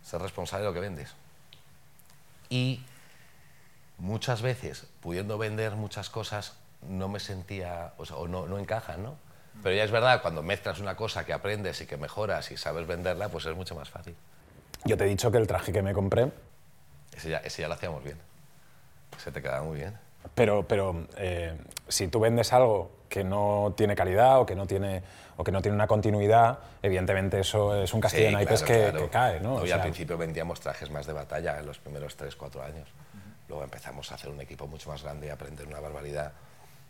ser responsable de lo que vendes. Y muchas veces, pudiendo vender muchas cosas, no me sentía, o, sea, o no, no encajan, ¿no? Pero ya es verdad, cuando mezclas una cosa que aprendes y que mejoras y sabes venderla, pues es mucho más fácil. Yo te he dicho que el traje que me compré, Ese ya, ese ya lo hacíamos bien. Se te quedaba muy bien. pero, pero eh, si tú vendes algo que no tiene calidad o que no tiene, o que no tiene una continuidad, evidentemente eso es un castillo de naipes claro, que, claro. que cae, ¿no? O y al sea, principio vendíamos trajes más de batalla en los primeros 3, 4 años. Luego empezamos a hacer un equipo mucho más grande y a aprender una barbaridad.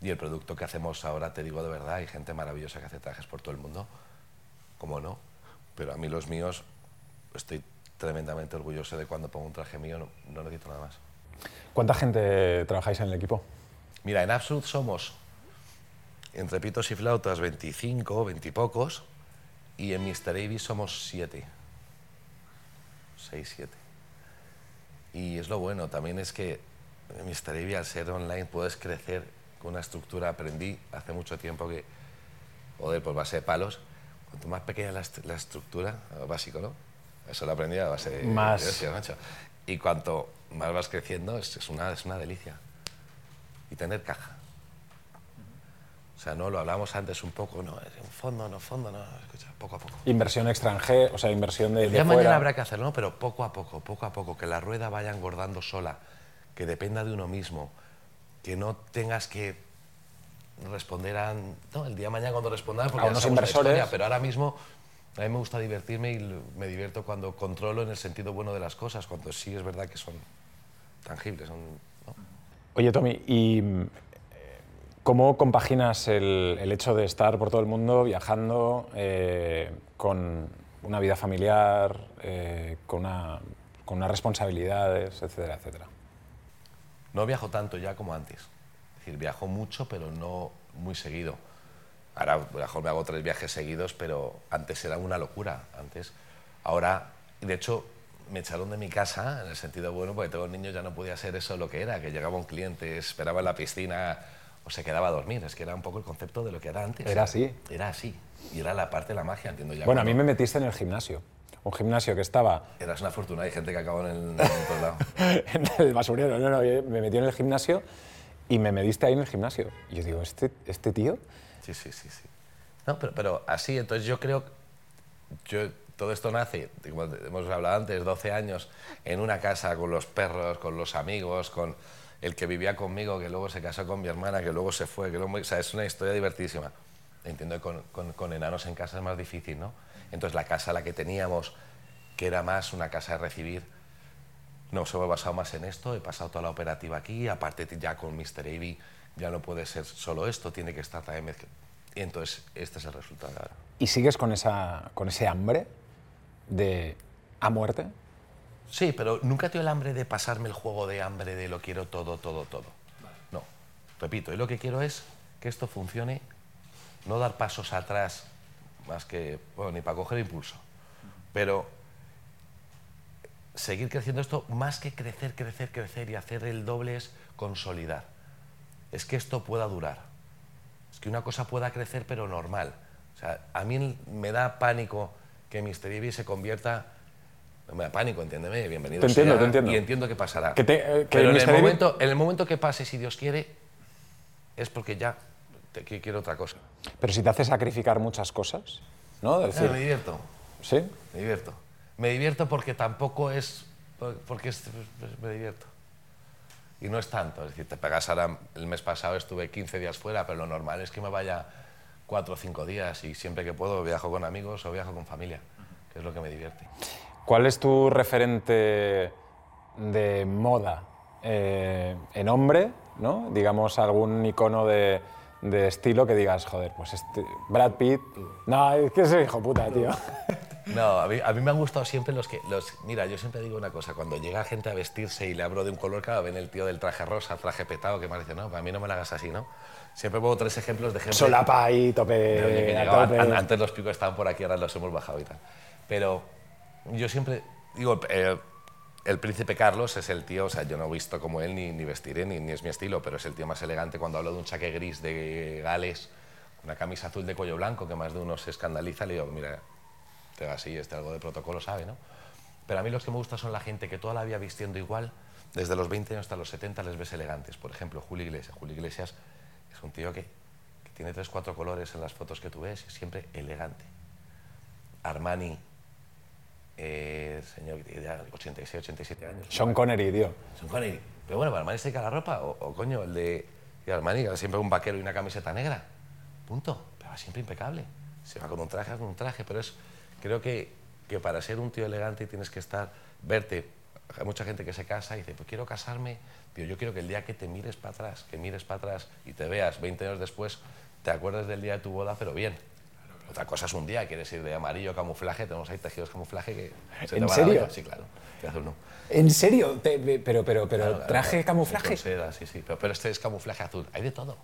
Y el producto que hacemos ahora, te digo de verdad, hay gente maravillosa que hace trajes por todo el mundo. ¿Cómo no? Pero a mí los míos, estoy tremendamente orgulloso de cuando pongo un traje mío, no, no necesito nada más. ¿Cuánta gente trabajáis en el equipo? Mira, en Absolut somos, entre pitos y flautas, 25, 20 y pocos, y en Mr. Avis somos 7. 6, 7. Y es lo bueno, también es que Mr. Avis, al ser online, puedes crecer con una estructura. Aprendí hace mucho tiempo que, joder, por base de palos, cuanto más pequeña la, est- la estructura, básico, ¿no? Eso lo aprendí a base de... Más- de. Y cuanto más vas creciendo, es, es una, es una delicia y tener caja. O sea, no lo hablábamos antes un poco, no, es un fondo, no fondo, no, escucha, poco a poco. Inversión extranjera, o sea, inversión de, de día de mañana fuera. habrá que hacerlo, ¿no? pero poco a poco, poco a poco, que la rueda vaya engordando sola, que dependa de uno mismo, que no tengas que responder a... No, el día de mañana cuando respondas, porque A ya unos inversores. historia, pero ahora mismo a mí me gusta divertirme y me divierto cuando controlo en el sentido bueno de las cosas, cuando sí es verdad que son tangibles, son... ¿no? Oye, Tommy, ¿y cómo compaginas el, el hecho de estar por todo el mundo viajando eh, con una vida familiar, eh, con, una, con unas responsabilidades, etcétera, etcétera? No viajo tanto ya como antes. Es decir, viajo mucho, pero no muy seguido. Ahora, mejor me hago tres viajes seguidos, pero antes era una locura. Antes, ahora, de hecho, me echaron de mi casa, en el sentido bueno, porque tengo niños, ya no podía ser eso lo que era, que llegaba un cliente, esperaba en la piscina o se quedaba a dormir. Es que era un poco el concepto de lo que era antes. Era así. Era así. Y era la parte de la magia, entiendo ya. Bueno, a mí me metiste en el gimnasio. Un gimnasio que estaba Eras una fortuna, hay gente que acabó en el, en otro lado. <laughs> en el basurero. No, no, me metió en el gimnasio y me mediste ahí en el gimnasio. Y yo digo, ¿este, este tío? Sí, sí, sí, sí. No, pero, pero así, entonces yo creo, yo, todo esto nace, como hemos hablado antes, 12 años, en una casa con los perros, con los amigos, con el que vivía conmigo, que luego se casó con mi hermana, que luego se fue, que luego, o es una historia divertidísima. Entiendo que con, enanos en casa es más difícil, ¿no? Entonces la casa la que teníamos, que era más una casa de recibir, no, se me he basado más en esto, he pasado toda la operativa aquí, aparte ya con Mr. Avi ya no puede ser solo esto, tiene que estar también mezclado. Y entonces este es el resultado. ¿Y sigues con, esa, con ese hambre de a muerte? Sí, pero nunca tengo el hambre de pasarme el juego de hambre de lo quiero todo, todo, todo. No, repito, y lo que quiero es que esto funcione, no dar pasos atrás más que, bueno, ni para coger impulso, pero seguir creciendo esto, más que crecer, crecer, crecer y hacer el doble es consolidar. Es que esto pueda durar. Es que una cosa pueda crecer pero normal. O sea, a mí me da pánico que Mr. Ivy se convierta... No me da pánico, entiéndeme, bienvenido Te entiendo, sea, te entiendo. Y entiendo que pasará. Que te- eh, que pero en el, Mr. Ivy- momento, en el momento que pase, si Dios quiere, es porque ya te, que quiero otra cosa. Pero si te hace sacrificar muchas cosas, ¿no? Decir, me divierto. ¿sí? Me divierto. Me divierto porque tampoco es. porque es- me divierto. Y no es tanto. Es decir, te pegas ahora. El mes pasado estuve 15 días fuera, pero lo normal es que me vaya 4 o 5 días y siempre que puedo viajo con amigos o viajo con familia, que es lo que me divierte. ¿Cuál es tu referente de moda eh, en hombre, ¿no? Digamos, algún icono de, de estilo que digas, joder, pues este, Brad Pitt. No, es que ese hijo puta, tío. <laughs> No, a mí, a mí me han gustado siempre los que... Los, mira, yo siempre digo una cosa, cuando llega gente a vestirse y le hablo de un color, claro, ven el tío del traje rosa, traje petado, que me dice, no, a mí no me la hagas así, ¿no? Siempre pongo tres ejemplos de gente... Solapa ahí, tope. de, oye, que a tope. an- antes los picos estaban por aquí, ahora los hemos bajado y tal. Pero yo siempre digo, eh, el príncipe Carlos es el tío, o sea, yo no he visto como él ni, ni vestiré, ni, ni es mi estilo, pero es el tío más elegante cuando hablo de un chaque gris de Gales, una camisa azul de cuello blanco, que más de uno se escandaliza, le digo, mira, te va así, este algo de protocolo sabe, ¿no? Pero a mí los que me gustan son la gente que toda la vida vistiendo igual, desde los 20 años hasta los 70 les ves elegantes. Por ejemplo, Julio Iglesias. Julio Iglesias es un tío que, que tiene tres, cuatro colores en las fotos que tú ves y es siempre elegante. Armani, eh, señor ya 86, 87 años. Sean Connery, tío. Sean Connery. Pero bueno, Armani se dedica a la ropa, o, o coño, el de y Armani, siempre un vaquero y una camiseta negra. Punto. Pero va siempre impecable. Se va con un traje, con un traje, pero es, creo que, que para ser un tío elegante tienes que estar, verte. Hay mucha gente que se casa y dice, pues quiero casarme, tío, yo quiero que el día que te mires para atrás, que mires para atrás y te veas 20 años después, te acuerdes del día de tu boda, pero bien. Otra cosa es un día, quieres ir de amarillo camuflaje, tenemos ahí tejidos camuflaje que se ¿En te serio? Sí, claro. ¿En serio? Te- pero, pero, pero, Claro, traje claro. camuflaje. Seda, sí, sí. Pero, pero este es camuflaje azul. Hay de todo.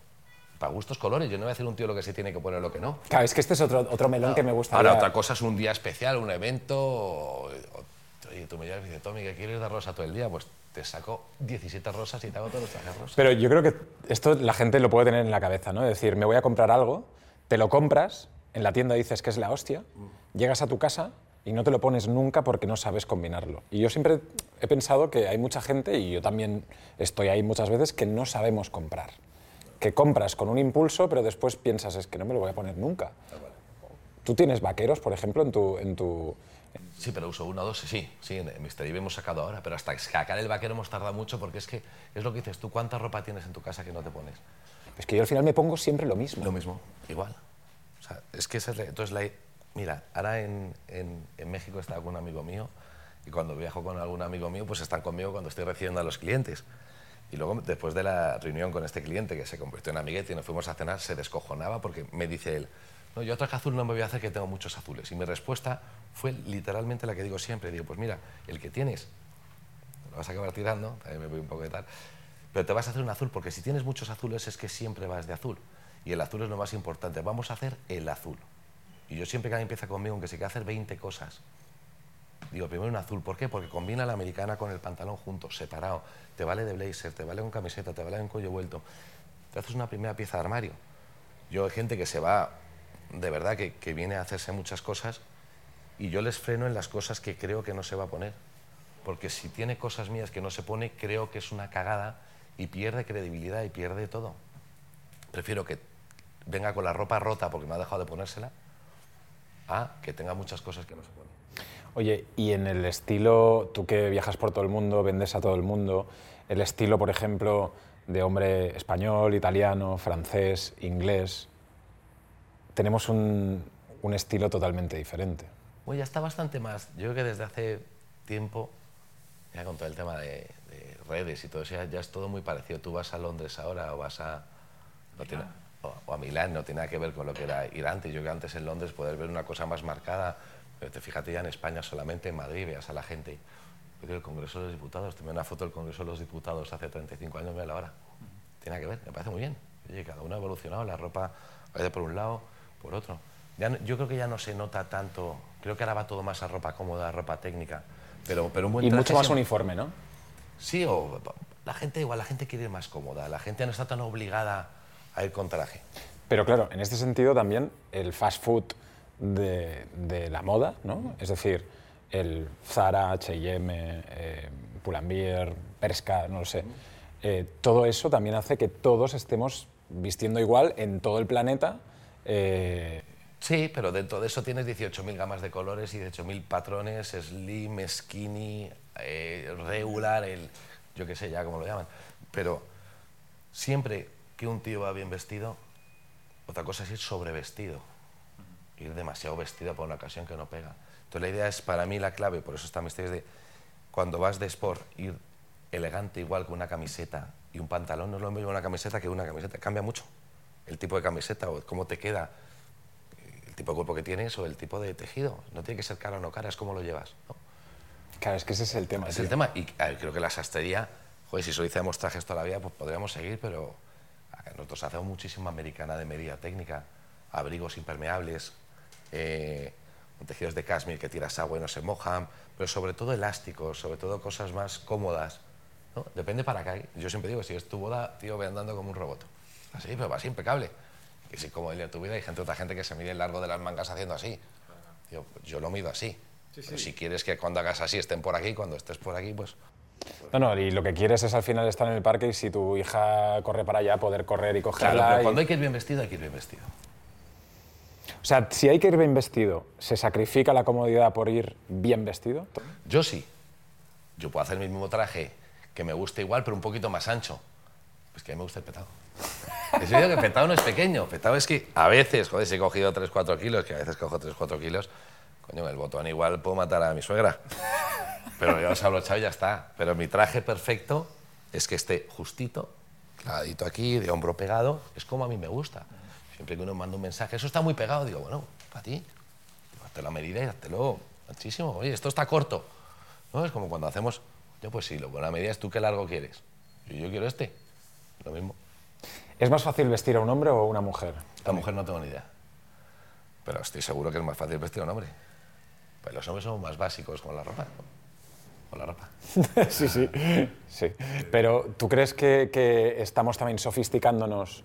Para gustos colores. Yo no voy a decir un tío lo que se tiene que poner lo que no. Claro, es que este es otro, otro melón que me gusta. Ahora, otra cosa es un día especial, un evento. o- o- oye, tú me llamas y dices, Tommy, que quieres dar rosa todo el día? Pues te saco 17 rosas y te hago todos los trajes rosas. Pero yo creo que esto la gente lo puede tener en la cabeza, ¿no? Es decir, me voy a comprar algo, te lo compras, en la tienda dices que es la hostia, llegas a tu casa y no te lo pones nunca porque no sabes combinarlo. Y yo siempre he pensado que hay mucha gente, y yo también estoy ahí muchas veces, que no sabemos comprar. Que compras con un impulso, pero después piensas, es que no me lo voy a poner nunca. ¿Tú tienes vaqueros, por ejemplo, en tu... En tu Sí, pero uso uno o dos, sí, sí, en Mr. Ibe hemos sacado ahora, pero hasta sacar el vaquero hemos tardado mucho porque es que es lo que dices tú, ¿cuánta ropa tienes en tu casa que no te pones? es que yo al final me pongo siempre lo mismo. Lo mismo, igual. Es que esa es la- entonces mira, ahora en, en, en México con un amigo mío y cuando viajo con algún amigo mío, pues están conmigo cuando estoy recibiendo a los clientes. Y luego, después de la reunión con este cliente, que se convirtió en amiguete y nos fuimos a cenar, se descojonaba porque me dice él, no, yo traje azul no me voy a hacer que tengo muchos azules. Y mi respuesta fue literalmente la que digo siempre. Digo, pues mira, el que tienes, lo vas a acabar tirando, también me voy un poco de tal, pero te vas a hacer un azul, porque si tienes muchos azules es que siempre vas de azul. Y el azul es lo más importante. Vamos a hacer el azul. Y yo siempre que alguien empieza conmigo, aunque se quiera hacer 20 cosas, digo, primero un azul. ¿Por qué? Porque combina la americana con el pantalón juntos, separado. Te vale de blazer, te vale con camiseta, te vale en cuello vuelto. Te haces una primera pieza de armario. Yo hay gente que se va, de verdad, que, que viene a hacerse muchas cosas y yo les freno en las cosas que creo que no se va a poner. Porque si tiene cosas mías que no se pone, creo que es una cagada y pierde credibilidad y pierde todo. Prefiero que venga con la ropa rota porque me ha dejado de ponérsela a que tenga muchas cosas que no se ponen. Oye, y en el estilo, tú que viajas por todo el mundo, vendes a todo el mundo, el estilo, por ejemplo, de hombre español, italiano, francés, inglés, tenemos un, un estilo totalmente diferente. Bueno, ya está bastante más. Yo creo que desde hace tiempo, ya con todo el tema de, de redes y todo eso, ya, ya es todo muy parecido. Tú vas a Londres ahora o vas a, no tiene- o, a Milán, no tiene nada que ver con lo que era ir antes. Yo creo que antes en Londres poder ver una cosa más marcada, pero te fíjate ya en España solamente en Madrid, veas a la gente. Yo creo que el Congreso de los Diputados, tenía una foto del Congreso de los Diputados hace 35 años, mira la hora. Tiene nada que ver, me parece muy bien. Oye, cada uno ha evolucionado, la ropa va por un lado, por otro. Ya no- yo creo que ya no se nota tanto, creo que ahora va todo más a ropa cómoda, a ropa técnica, pero, pero un buen Y mucho más siempre- uniforme, ¿no? Sí, o la gente igual, la gente quiere ir más cómoda, la gente no está tan obligada a ir con traje. Pero claro, en este sentido también el fast food de, de la moda, ¿no? Es decir, el Zara, H&M, eh, Pull&Bear, Perska, no lo sé. eh, todo eso también hace que todos estemos vistiendo igual en todo el planeta. eh, Sí, pero dentro de eso tienes 18.000 gamas de colores y 18.000 patrones, slim, skinny, eh, regular, el, yo qué sé ya cómo lo llaman. Pero siempre que un tío va bien vestido, otra cosa es ir sobrevestido, ir demasiado vestido para una ocasión que no pega. Entonces la idea es, para mí la clave, por eso está mi estilo, es de cuando vas de sport, ir elegante igual con una camiseta y un pantalón, no es lo mismo una camiseta que una camiseta, cambia mucho el tipo de camiseta o cómo te queda el tipo de cuerpo que tienes o el tipo de tejido. No tiene que ser cara o no cara, es cómo lo llevas. ¿no? claro, es que ese es el tema. Es tío. el tema. Y ver, creo que la sastrería, joder, si solo trajes toda la vida, pues podríamos seguir, pero nosotros hacemos muchísima americana de medida técnica, abrigos impermeables, eh, tejidos de cashmere que tiras agua y no se mojan, pero sobre todo elásticos, sobre todo cosas más cómodas. ¿no? Depende para qué. Yo siempre digo, si es tu boda, tío, ve andando como un robot. Así, pero va así impecable. Que si como el de tu vida hay gente, otra gente que se mide el largo de las mangas haciendo así. Yo, yo lo mido así. Pero si quieres que cuando hagas así estén por aquí, cuando estés por aquí, pues No, no, y lo que quieres es al final estar en el parque y si tu hija corre para allá, poder correr y cogerla. Claro, pero y- cuando hay que ir bien vestido, hay que ir bien vestido. O sea, si hay que ir bien vestido, ¿se sacrifica la comodidad por ir bien vestido? Yo sí. Yo puedo hacer el mismo traje que me guste igual, pero un poquito más ancho. Pues que a mí me gusta el petado. <laughs> Es digo que petado no es pequeño. Petado es que a veces, joder, si he cogido 3-4 kilos, que a veces cojo 3-4 kilos, coño, el botón igual puedo matar a mi suegra. Pero ya os he abrochado y ya está. Pero mi traje perfecto es que esté justito, clavadito aquí, de hombro pegado. Es como a mí me gusta. Siempre que uno manda un mensaje, eso está muy pegado, digo, bueno, para ti. Hazte la medida y háztelo muchísimo. Oye, esto está corto. ¿No? Es como cuando hacemos, yo pues sí, lo buena medida es tú qué largo quieres. Yo, yo quiero este. Lo mismo. ¿Es más fácil vestir a un hombre o a una mujer? La mujer no tengo ni idea. Pero estoy seguro que es más fácil vestir a un hombre. Pues los hombres somos más básicos con la ropa. ¿No? Con la ropa. <laughs> sí, sí, sí. Pero ¿tú crees que, que estamos también sofisticándonos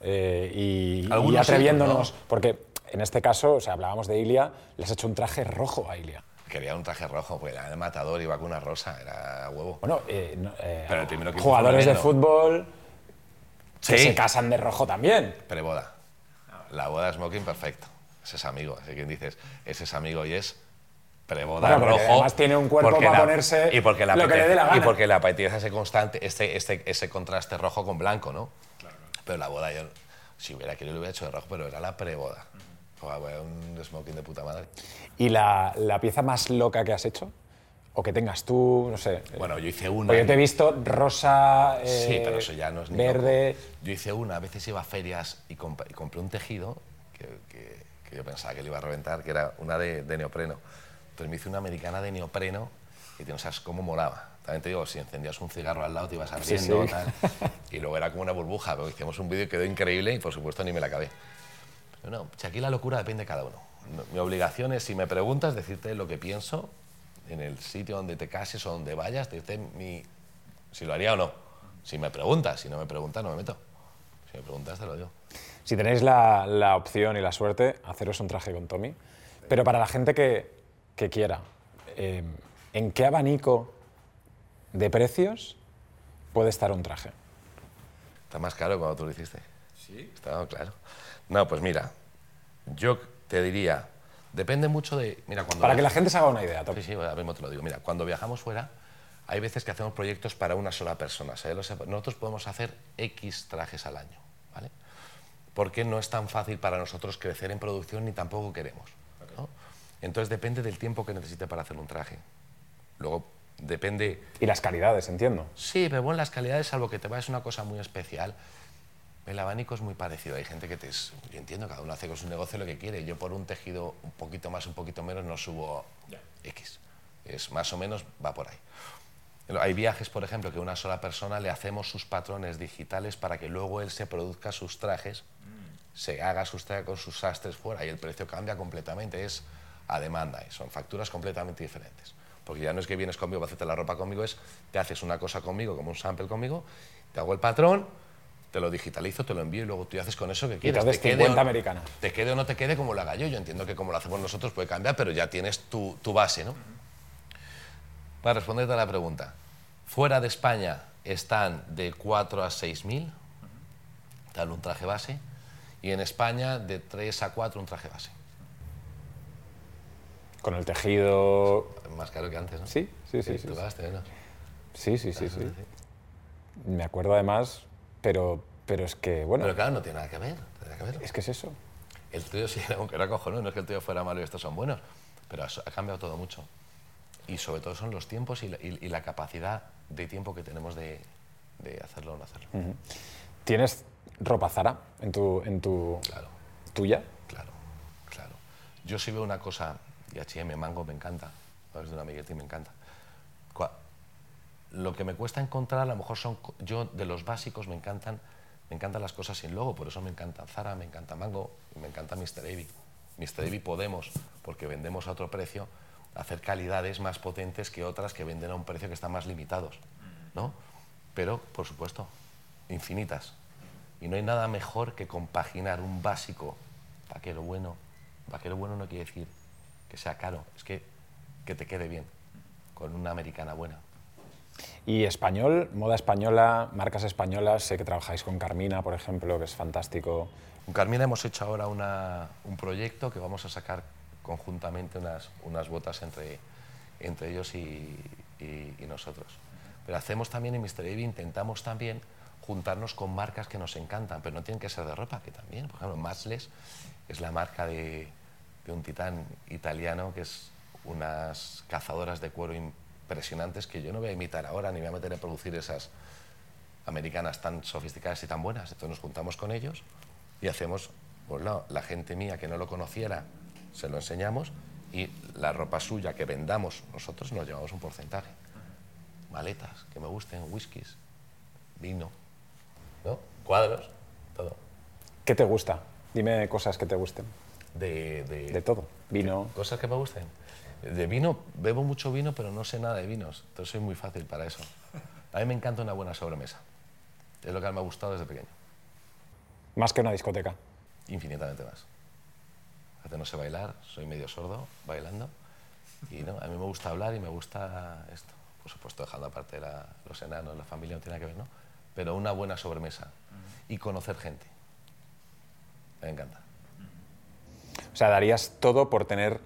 eh, y, y Algunos sí, atreviéndonos? otros Porque en este caso, o sea, hablábamos de Ilia, le has hecho un traje rojo a Ilia. Quería un traje rojo, porque era el matador, iba con una rosa, era huevo. Bueno, eh, no, eh, Pero el primero que jugadores de fútbol que Sí. se casan de rojo también. Preboda. La boda smoking perfecto. Ese es amigo. Así que dices, ese es amigo y es preboda Bueno, rojo. además tiene un cuerpo para la- ponerse y porque le lo que le dé la gana. Y porque le apetece ese constante, este, este, ese contraste rojo con blanco, ¿no? Pero la boda, yo, si hubiera querido, lo hubiera hecho de rojo, pero era la preboda. Joder, pues, un smoking de puta madre. ¿Y la, la pieza más loca que has hecho? O que tengas tú, no sé. Bueno, yo hice una. Porque yo te he visto rosa, eh, Sí, pero eso ya no es ni verde. loco. Yo hice una, a veces iba a ferias y, comp- y compré un tejido que, que- que yo pensaba que le iba a reventar, que era una de, de neopreno. Entonces me hice una americana de neopreno y no sabes cómo molaba. También te digo, si encendías un cigarro al lado te ibas Sí, ardiendo sí. tal. Y luego era como una burbuja, pero hicimos un vídeo y quedó increíble y por supuesto ni me la acabé. Pero no, si aquí la locura depende de cada uno. No- Mi obligación es, si me preguntas, decirte lo que pienso en el sitio donde te cases o donde vayas, decirte mi, si lo haría o no. Si me preguntas, si no me preguntas, no me meto. Si me preguntas, te lo digo. Si tenéis la, la opción y la suerte, haceros un traje con Tommy. Pero para la gente que, que quiera, eh, ¿en qué abanico de precios puede estar un traje? Está más caro cuando tú lo hiciste. Sí. Está claro. No, pues mira, yo te diría, depende mucho de. Mira, cuando Para que la gente se haga una idea, Tommy. Sí, sí, ahora mismo te lo digo. Mira, cuando viajamos fuera, hay veces que hacemos proyectos para una sola persona. Nosotros podemos hacer X trajes al año, ¿vale? Porque no es tan fácil para nosotros crecer en producción ni tampoco queremos. Entonces depende del tiempo que necesite para hacer un traje. Luego depende Y las calidades, entiendo. Sí, pero bueno, las calidades, salvo que te vayas a una cosa muy especial, el abanico es muy parecido. Hay gente que te... es- Yo entiendo, cada uno hace con su negocio lo que quiere. Yo por un tejido un poquito más, un poquito menos, no subo X. Es más o menos, va por ahí. Hay viajes, por ejemplo, que una sola persona le hacemos sus patrones digitales para que luego él se produzca sus trajes, se haga sus trajes con sus sastres fuera y el precio cambia completamente. Es a demanda, y son facturas completamente diferentes. Porque ya no es que vienes conmigo para hacerte la ropa conmigo, es te haces una cosa conmigo, como un sample conmigo, te hago el patrón, te lo digitalizo, te lo envío y luego tú haces con eso que quieres. haces te quede 50 o- americanas. Te quede o no te quede como lo haga yo. Yo entiendo que como lo hacemos nosotros puede cambiar, pero ya tienes tu, tu base, ¿no? Para responderte a la pregunta, fuera de España están de 4 a 6 mil, tal un traje base, y en España de 3 a 4 un traje base. Con el tejido... Más caro que antes, ¿no? Sí, sí, sí. sí, tú sí. ¿no? Sí, sí, sí, sí. Me acuerdo además, pero, pero es que, bueno, Pero claro, no tiene nada que ver. nada que ver. es que es eso. El tuyo sí, aunque era cojonudo, no es que el tuyo fuera malo y estos son buenos, pero ha cambiado todo mucho. Y sobre todo son los tiempos y la, y- y la capacidad de tiempo que tenemos de, de hacerlo o no hacerlo. ¿Tienes ropa Zara en tu, en tu Claro, tuya? claro, claro. Yo sí veo una cosa, y H&M, Mango me encanta, es de una amigueta y me encanta. Lo que me cuesta encontrar a lo mejor son, yo de los básicos me encantan, me encantan las cosas sin logo, por eso me encanta Zara, me encanta Mango, y me encanta Mr. Baby. Mr. Ivy podemos, porque vendemos a otro precio, hacer calidades más potentes que otras que venden a un precio que están más limitados, ¿no? Pero, por supuesto, infinitas. Y no hay nada mejor que compaginar un básico vaquero bueno. Vaquero bueno no quiere decir que sea caro, es que, que te quede bien, con una americana buena. Y español, moda española, marcas españolas, sé que trabajáis con Carmina, por ejemplo, que es fantástico. Con Carmina hemos hecho ahora una, un proyecto que vamos a sacar conjuntamente unas, unas botas entre, entre ellos y, y, y nosotros. Pero hacemos también en Mr. Baby, intentamos también juntarnos con marcas que nos encantan, pero no tienen que ser de ropa, que también, por ejemplo, Matchless es la marca de, de un titán italiano que es unas cazadoras de cuero impresionantes que yo no voy a imitar ahora ni voy a meter a producir esas americanas tan sofisticadas y tan buenas. Entonces nos juntamos con ellos y hacemos, pues no, la gente mía que no lo conociera, se lo enseñamos y la ropa suya que vendamos nosotros nos llevamos un porcentaje. Maletas que me gusten, whiskies, vino, ¿no? cuadros, todo. ¿Qué te gusta? Dime cosas que te gusten. De, de, De todo. Vino. Cosas que me gusten. De vino, bebo mucho vino, pero no sé nada de vinos. Entonces soy muy fácil para eso. A mí me encanta una buena sobremesa. Es lo que me ha gustado desde pequeño. Más que una discoteca. Infinitamente más. Fíjate, no sé bailar, soy medio sordo bailando. Y no, a mí me gusta hablar y me gusta esto. Por supuesto, dejando aparte la- los enanos, la familia, no tiene nada que ver, ¿no? Pero una buena sobremesa. Y conocer gente. Me encanta. O sea, darías todo por tener,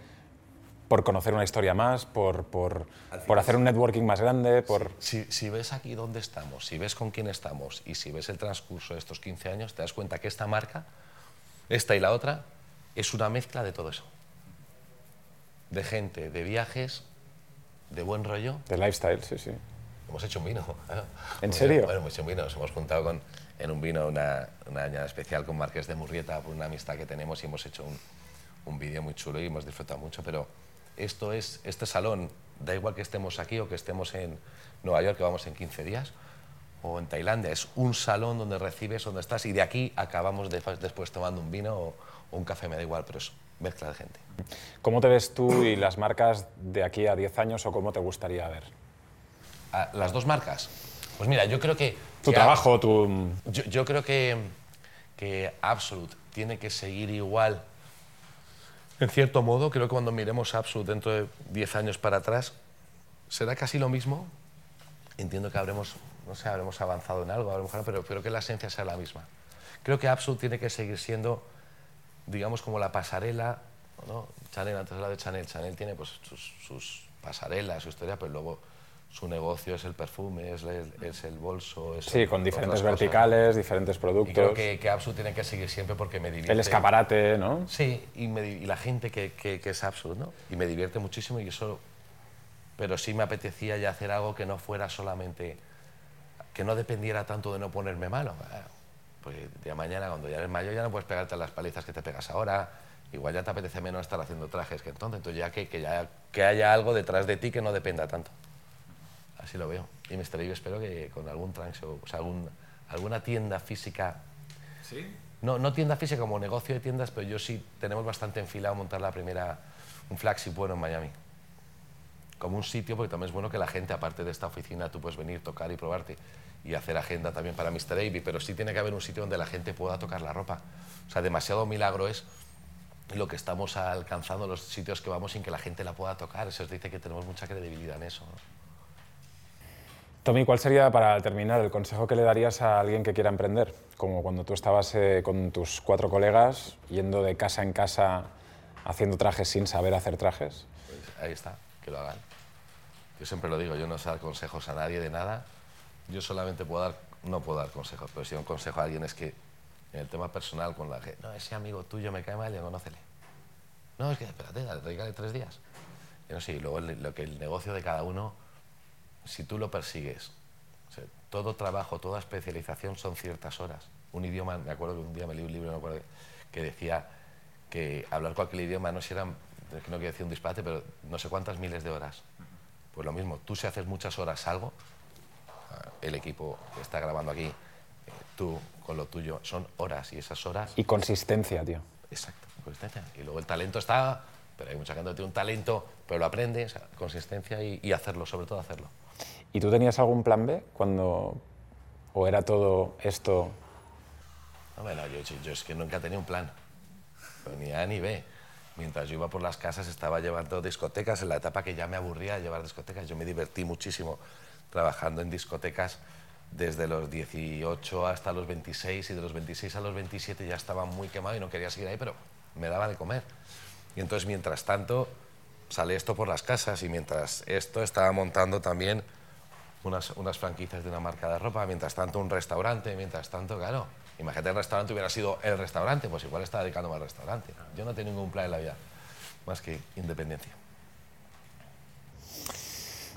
por conocer una historia más, por, por, por hacer un networking más grande, por... Si, si ves aquí dónde estamos, si ves con quién estamos y si ves el transcurso de estos 15 años, te das cuenta que esta marca, esta y la otra, es una mezcla de todo eso. De gente, de viajes, de buen rollo. de lifestyle, sí, sí. Hemos hecho un vino. ¿En serio? Bueno, hemos hecho un vino. Nos hemos juntado con, en un vino una, una añada especial con Marqués de Murrieta por una amistad que tenemos y hemos hecho un, un vídeo muy chulo y hemos disfrutado mucho. Pero esto es, este salón, da igual que estemos aquí o que estemos en Nueva York, que vamos en 15 días, o en Tailandia, es un salón donde recibes, donde estás y de aquí acabamos de- después tomando un vino o, o un café, me da igual, pero es mezcla de gente. ¿Cómo te ves tú y las marcas de aquí a 10 años o cómo te gustaría ver? Ah, Las dos marcas. Pues mira, yo creo que... Tu que- trabajo, tu... Yo, yo creo que, que Absolute tiene que seguir igual. En cierto modo, creo que cuando miremos Absolute dentro de 10 años para atrás, será casi lo mismo. Entiendo que habremos, no sé, habremos avanzado en algo, a lo mejor, pero creo que la esencia será la misma. Creo que Absolute tiene que seguir siendo, digamos, como la pasarela, ¿no? Chanel, antes hablaba de Chanel, Chanel tiene pues, sus, sus pasarelas, su historia, pero luego su negocio es el perfume, es el, es el bolso. Es Sí, con diferentes verticales, diferentes Y creo productos. que, que tiene que seguir siempre porque me divierte. El escaparate, ¿no? Sí, y, me y la gente que, que, que es Absolute, ¿no? Y me divierte muchísimo y eso... Pero sí me apetecía ya hacer algo que no fuera solamente... Que no dependiera tanto de no ponerme malo. Pues de mañana, cuando ya eres mayor, ya no puedes pegarte las palizas que te pegas ahora. Igual ya te apetece menos estar haciendo trajes que entonces. Entonces ya que, que, ya, que haya algo detrás de ti que no dependa tanto. Así lo veo. Y Mr. Eve espero que con algún show, o sea, algún, alguna tienda física no, no tienda física como negocio de tiendas, pero yo sí tenemos bastante enfilado montar la primera, un flagship bueno en Miami. Como un sitio, porque también es bueno que la gente, aparte de esta oficina, tú puedes venir, tocar y probarte y hacer agenda también para Mr. Davy, pero sí tiene que haber un sitio donde la gente pueda tocar la ropa. O sea, demasiado milagro es lo que estamos alcanzando, los sitios que vamos sin que la gente la pueda tocar. Eso os dice que tenemos mucha credibilidad en eso. ¿no? Tommy, ¿cuál sería, para terminar, el consejo que le darías a alguien que quiera emprender? Como cuando tú estabas eh, con tus cuatro colegas, yendo de casa en casa haciendo trajes sin saber hacer trajes. Pues ahí está, que lo hagan. Yo siempre lo digo, yo no sé dar consejos a nadie de nada. Yo solamente puedo dar, no puedo dar consejos, pero si un consejo a alguien es que en el tema personal con la gente, no, ese amigo tuyo me cae mal, ya conócele. No, es que espérate, regale tres días. Y no sé, y luego el- lo que el negocio de cada uno, si tú lo persigues, o sea, todo trabajo, toda especialización son ciertas horas. Un idioma, me acuerdo que un día me leí un libro, no acuerdo, que decía que hablar cualquier idioma no si eran, no quiero decir un disparate, pero no sé cuántas miles de horas. Pues lo mismo, tú si haces muchas horas algo, ah, el equipo que está grabando aquí, eh, tú con lo tuyo, son horas y esas horas, Y consistencia, tío. exacto, consistencia. Y luego el talento está, pero hay mucha gente que tiene un talento, pero lo aprende, o sea, consistencia y, y hacerlo, sobre todo hacerlo. ¿Y tú tenías algún plan B cuando... o era todo esto... No, bueno, yo, yo- es que nunca tenía un plan, ni A ni B. Mientras yo iba por las casas estaba llevando discotecas, en la etapa que ya me aburría de llevar discotecas. Yo me divertí muchísimo trabajando en discotecas desde los 18 hasta los 26 y de los 26 a los 27 ya estaba muy quemado y no quería seguir ahí, pero me daba de comer. Y entonces, mientras tanto, sale esto por las casas y mientras esto estaba montando también unas, unas franquicias de una marca de ropa, mientras tanto un restaurante, mientras tanto, claro, imagínate el restaurante hubiera sido el restaurante, pues igual estaba dedicándome al restaurante. Yo no tengo ningún plan en la vida, más que independencia.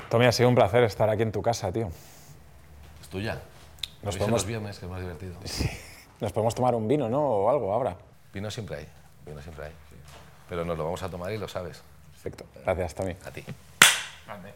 Tommy, ha sido un placer estar aquí en tu casa, tío. ¿Es tuya? Nos podemos- los viernes, que es más divertido. <laughs> Nos podemos tomar un vino, ¿no? O algo ahora. Vino siempre hay, vino siempre hay. Pero nos lo vamos a tomar y lo sabes. Perfecto. Gracias, Tommy. A ti. Grande.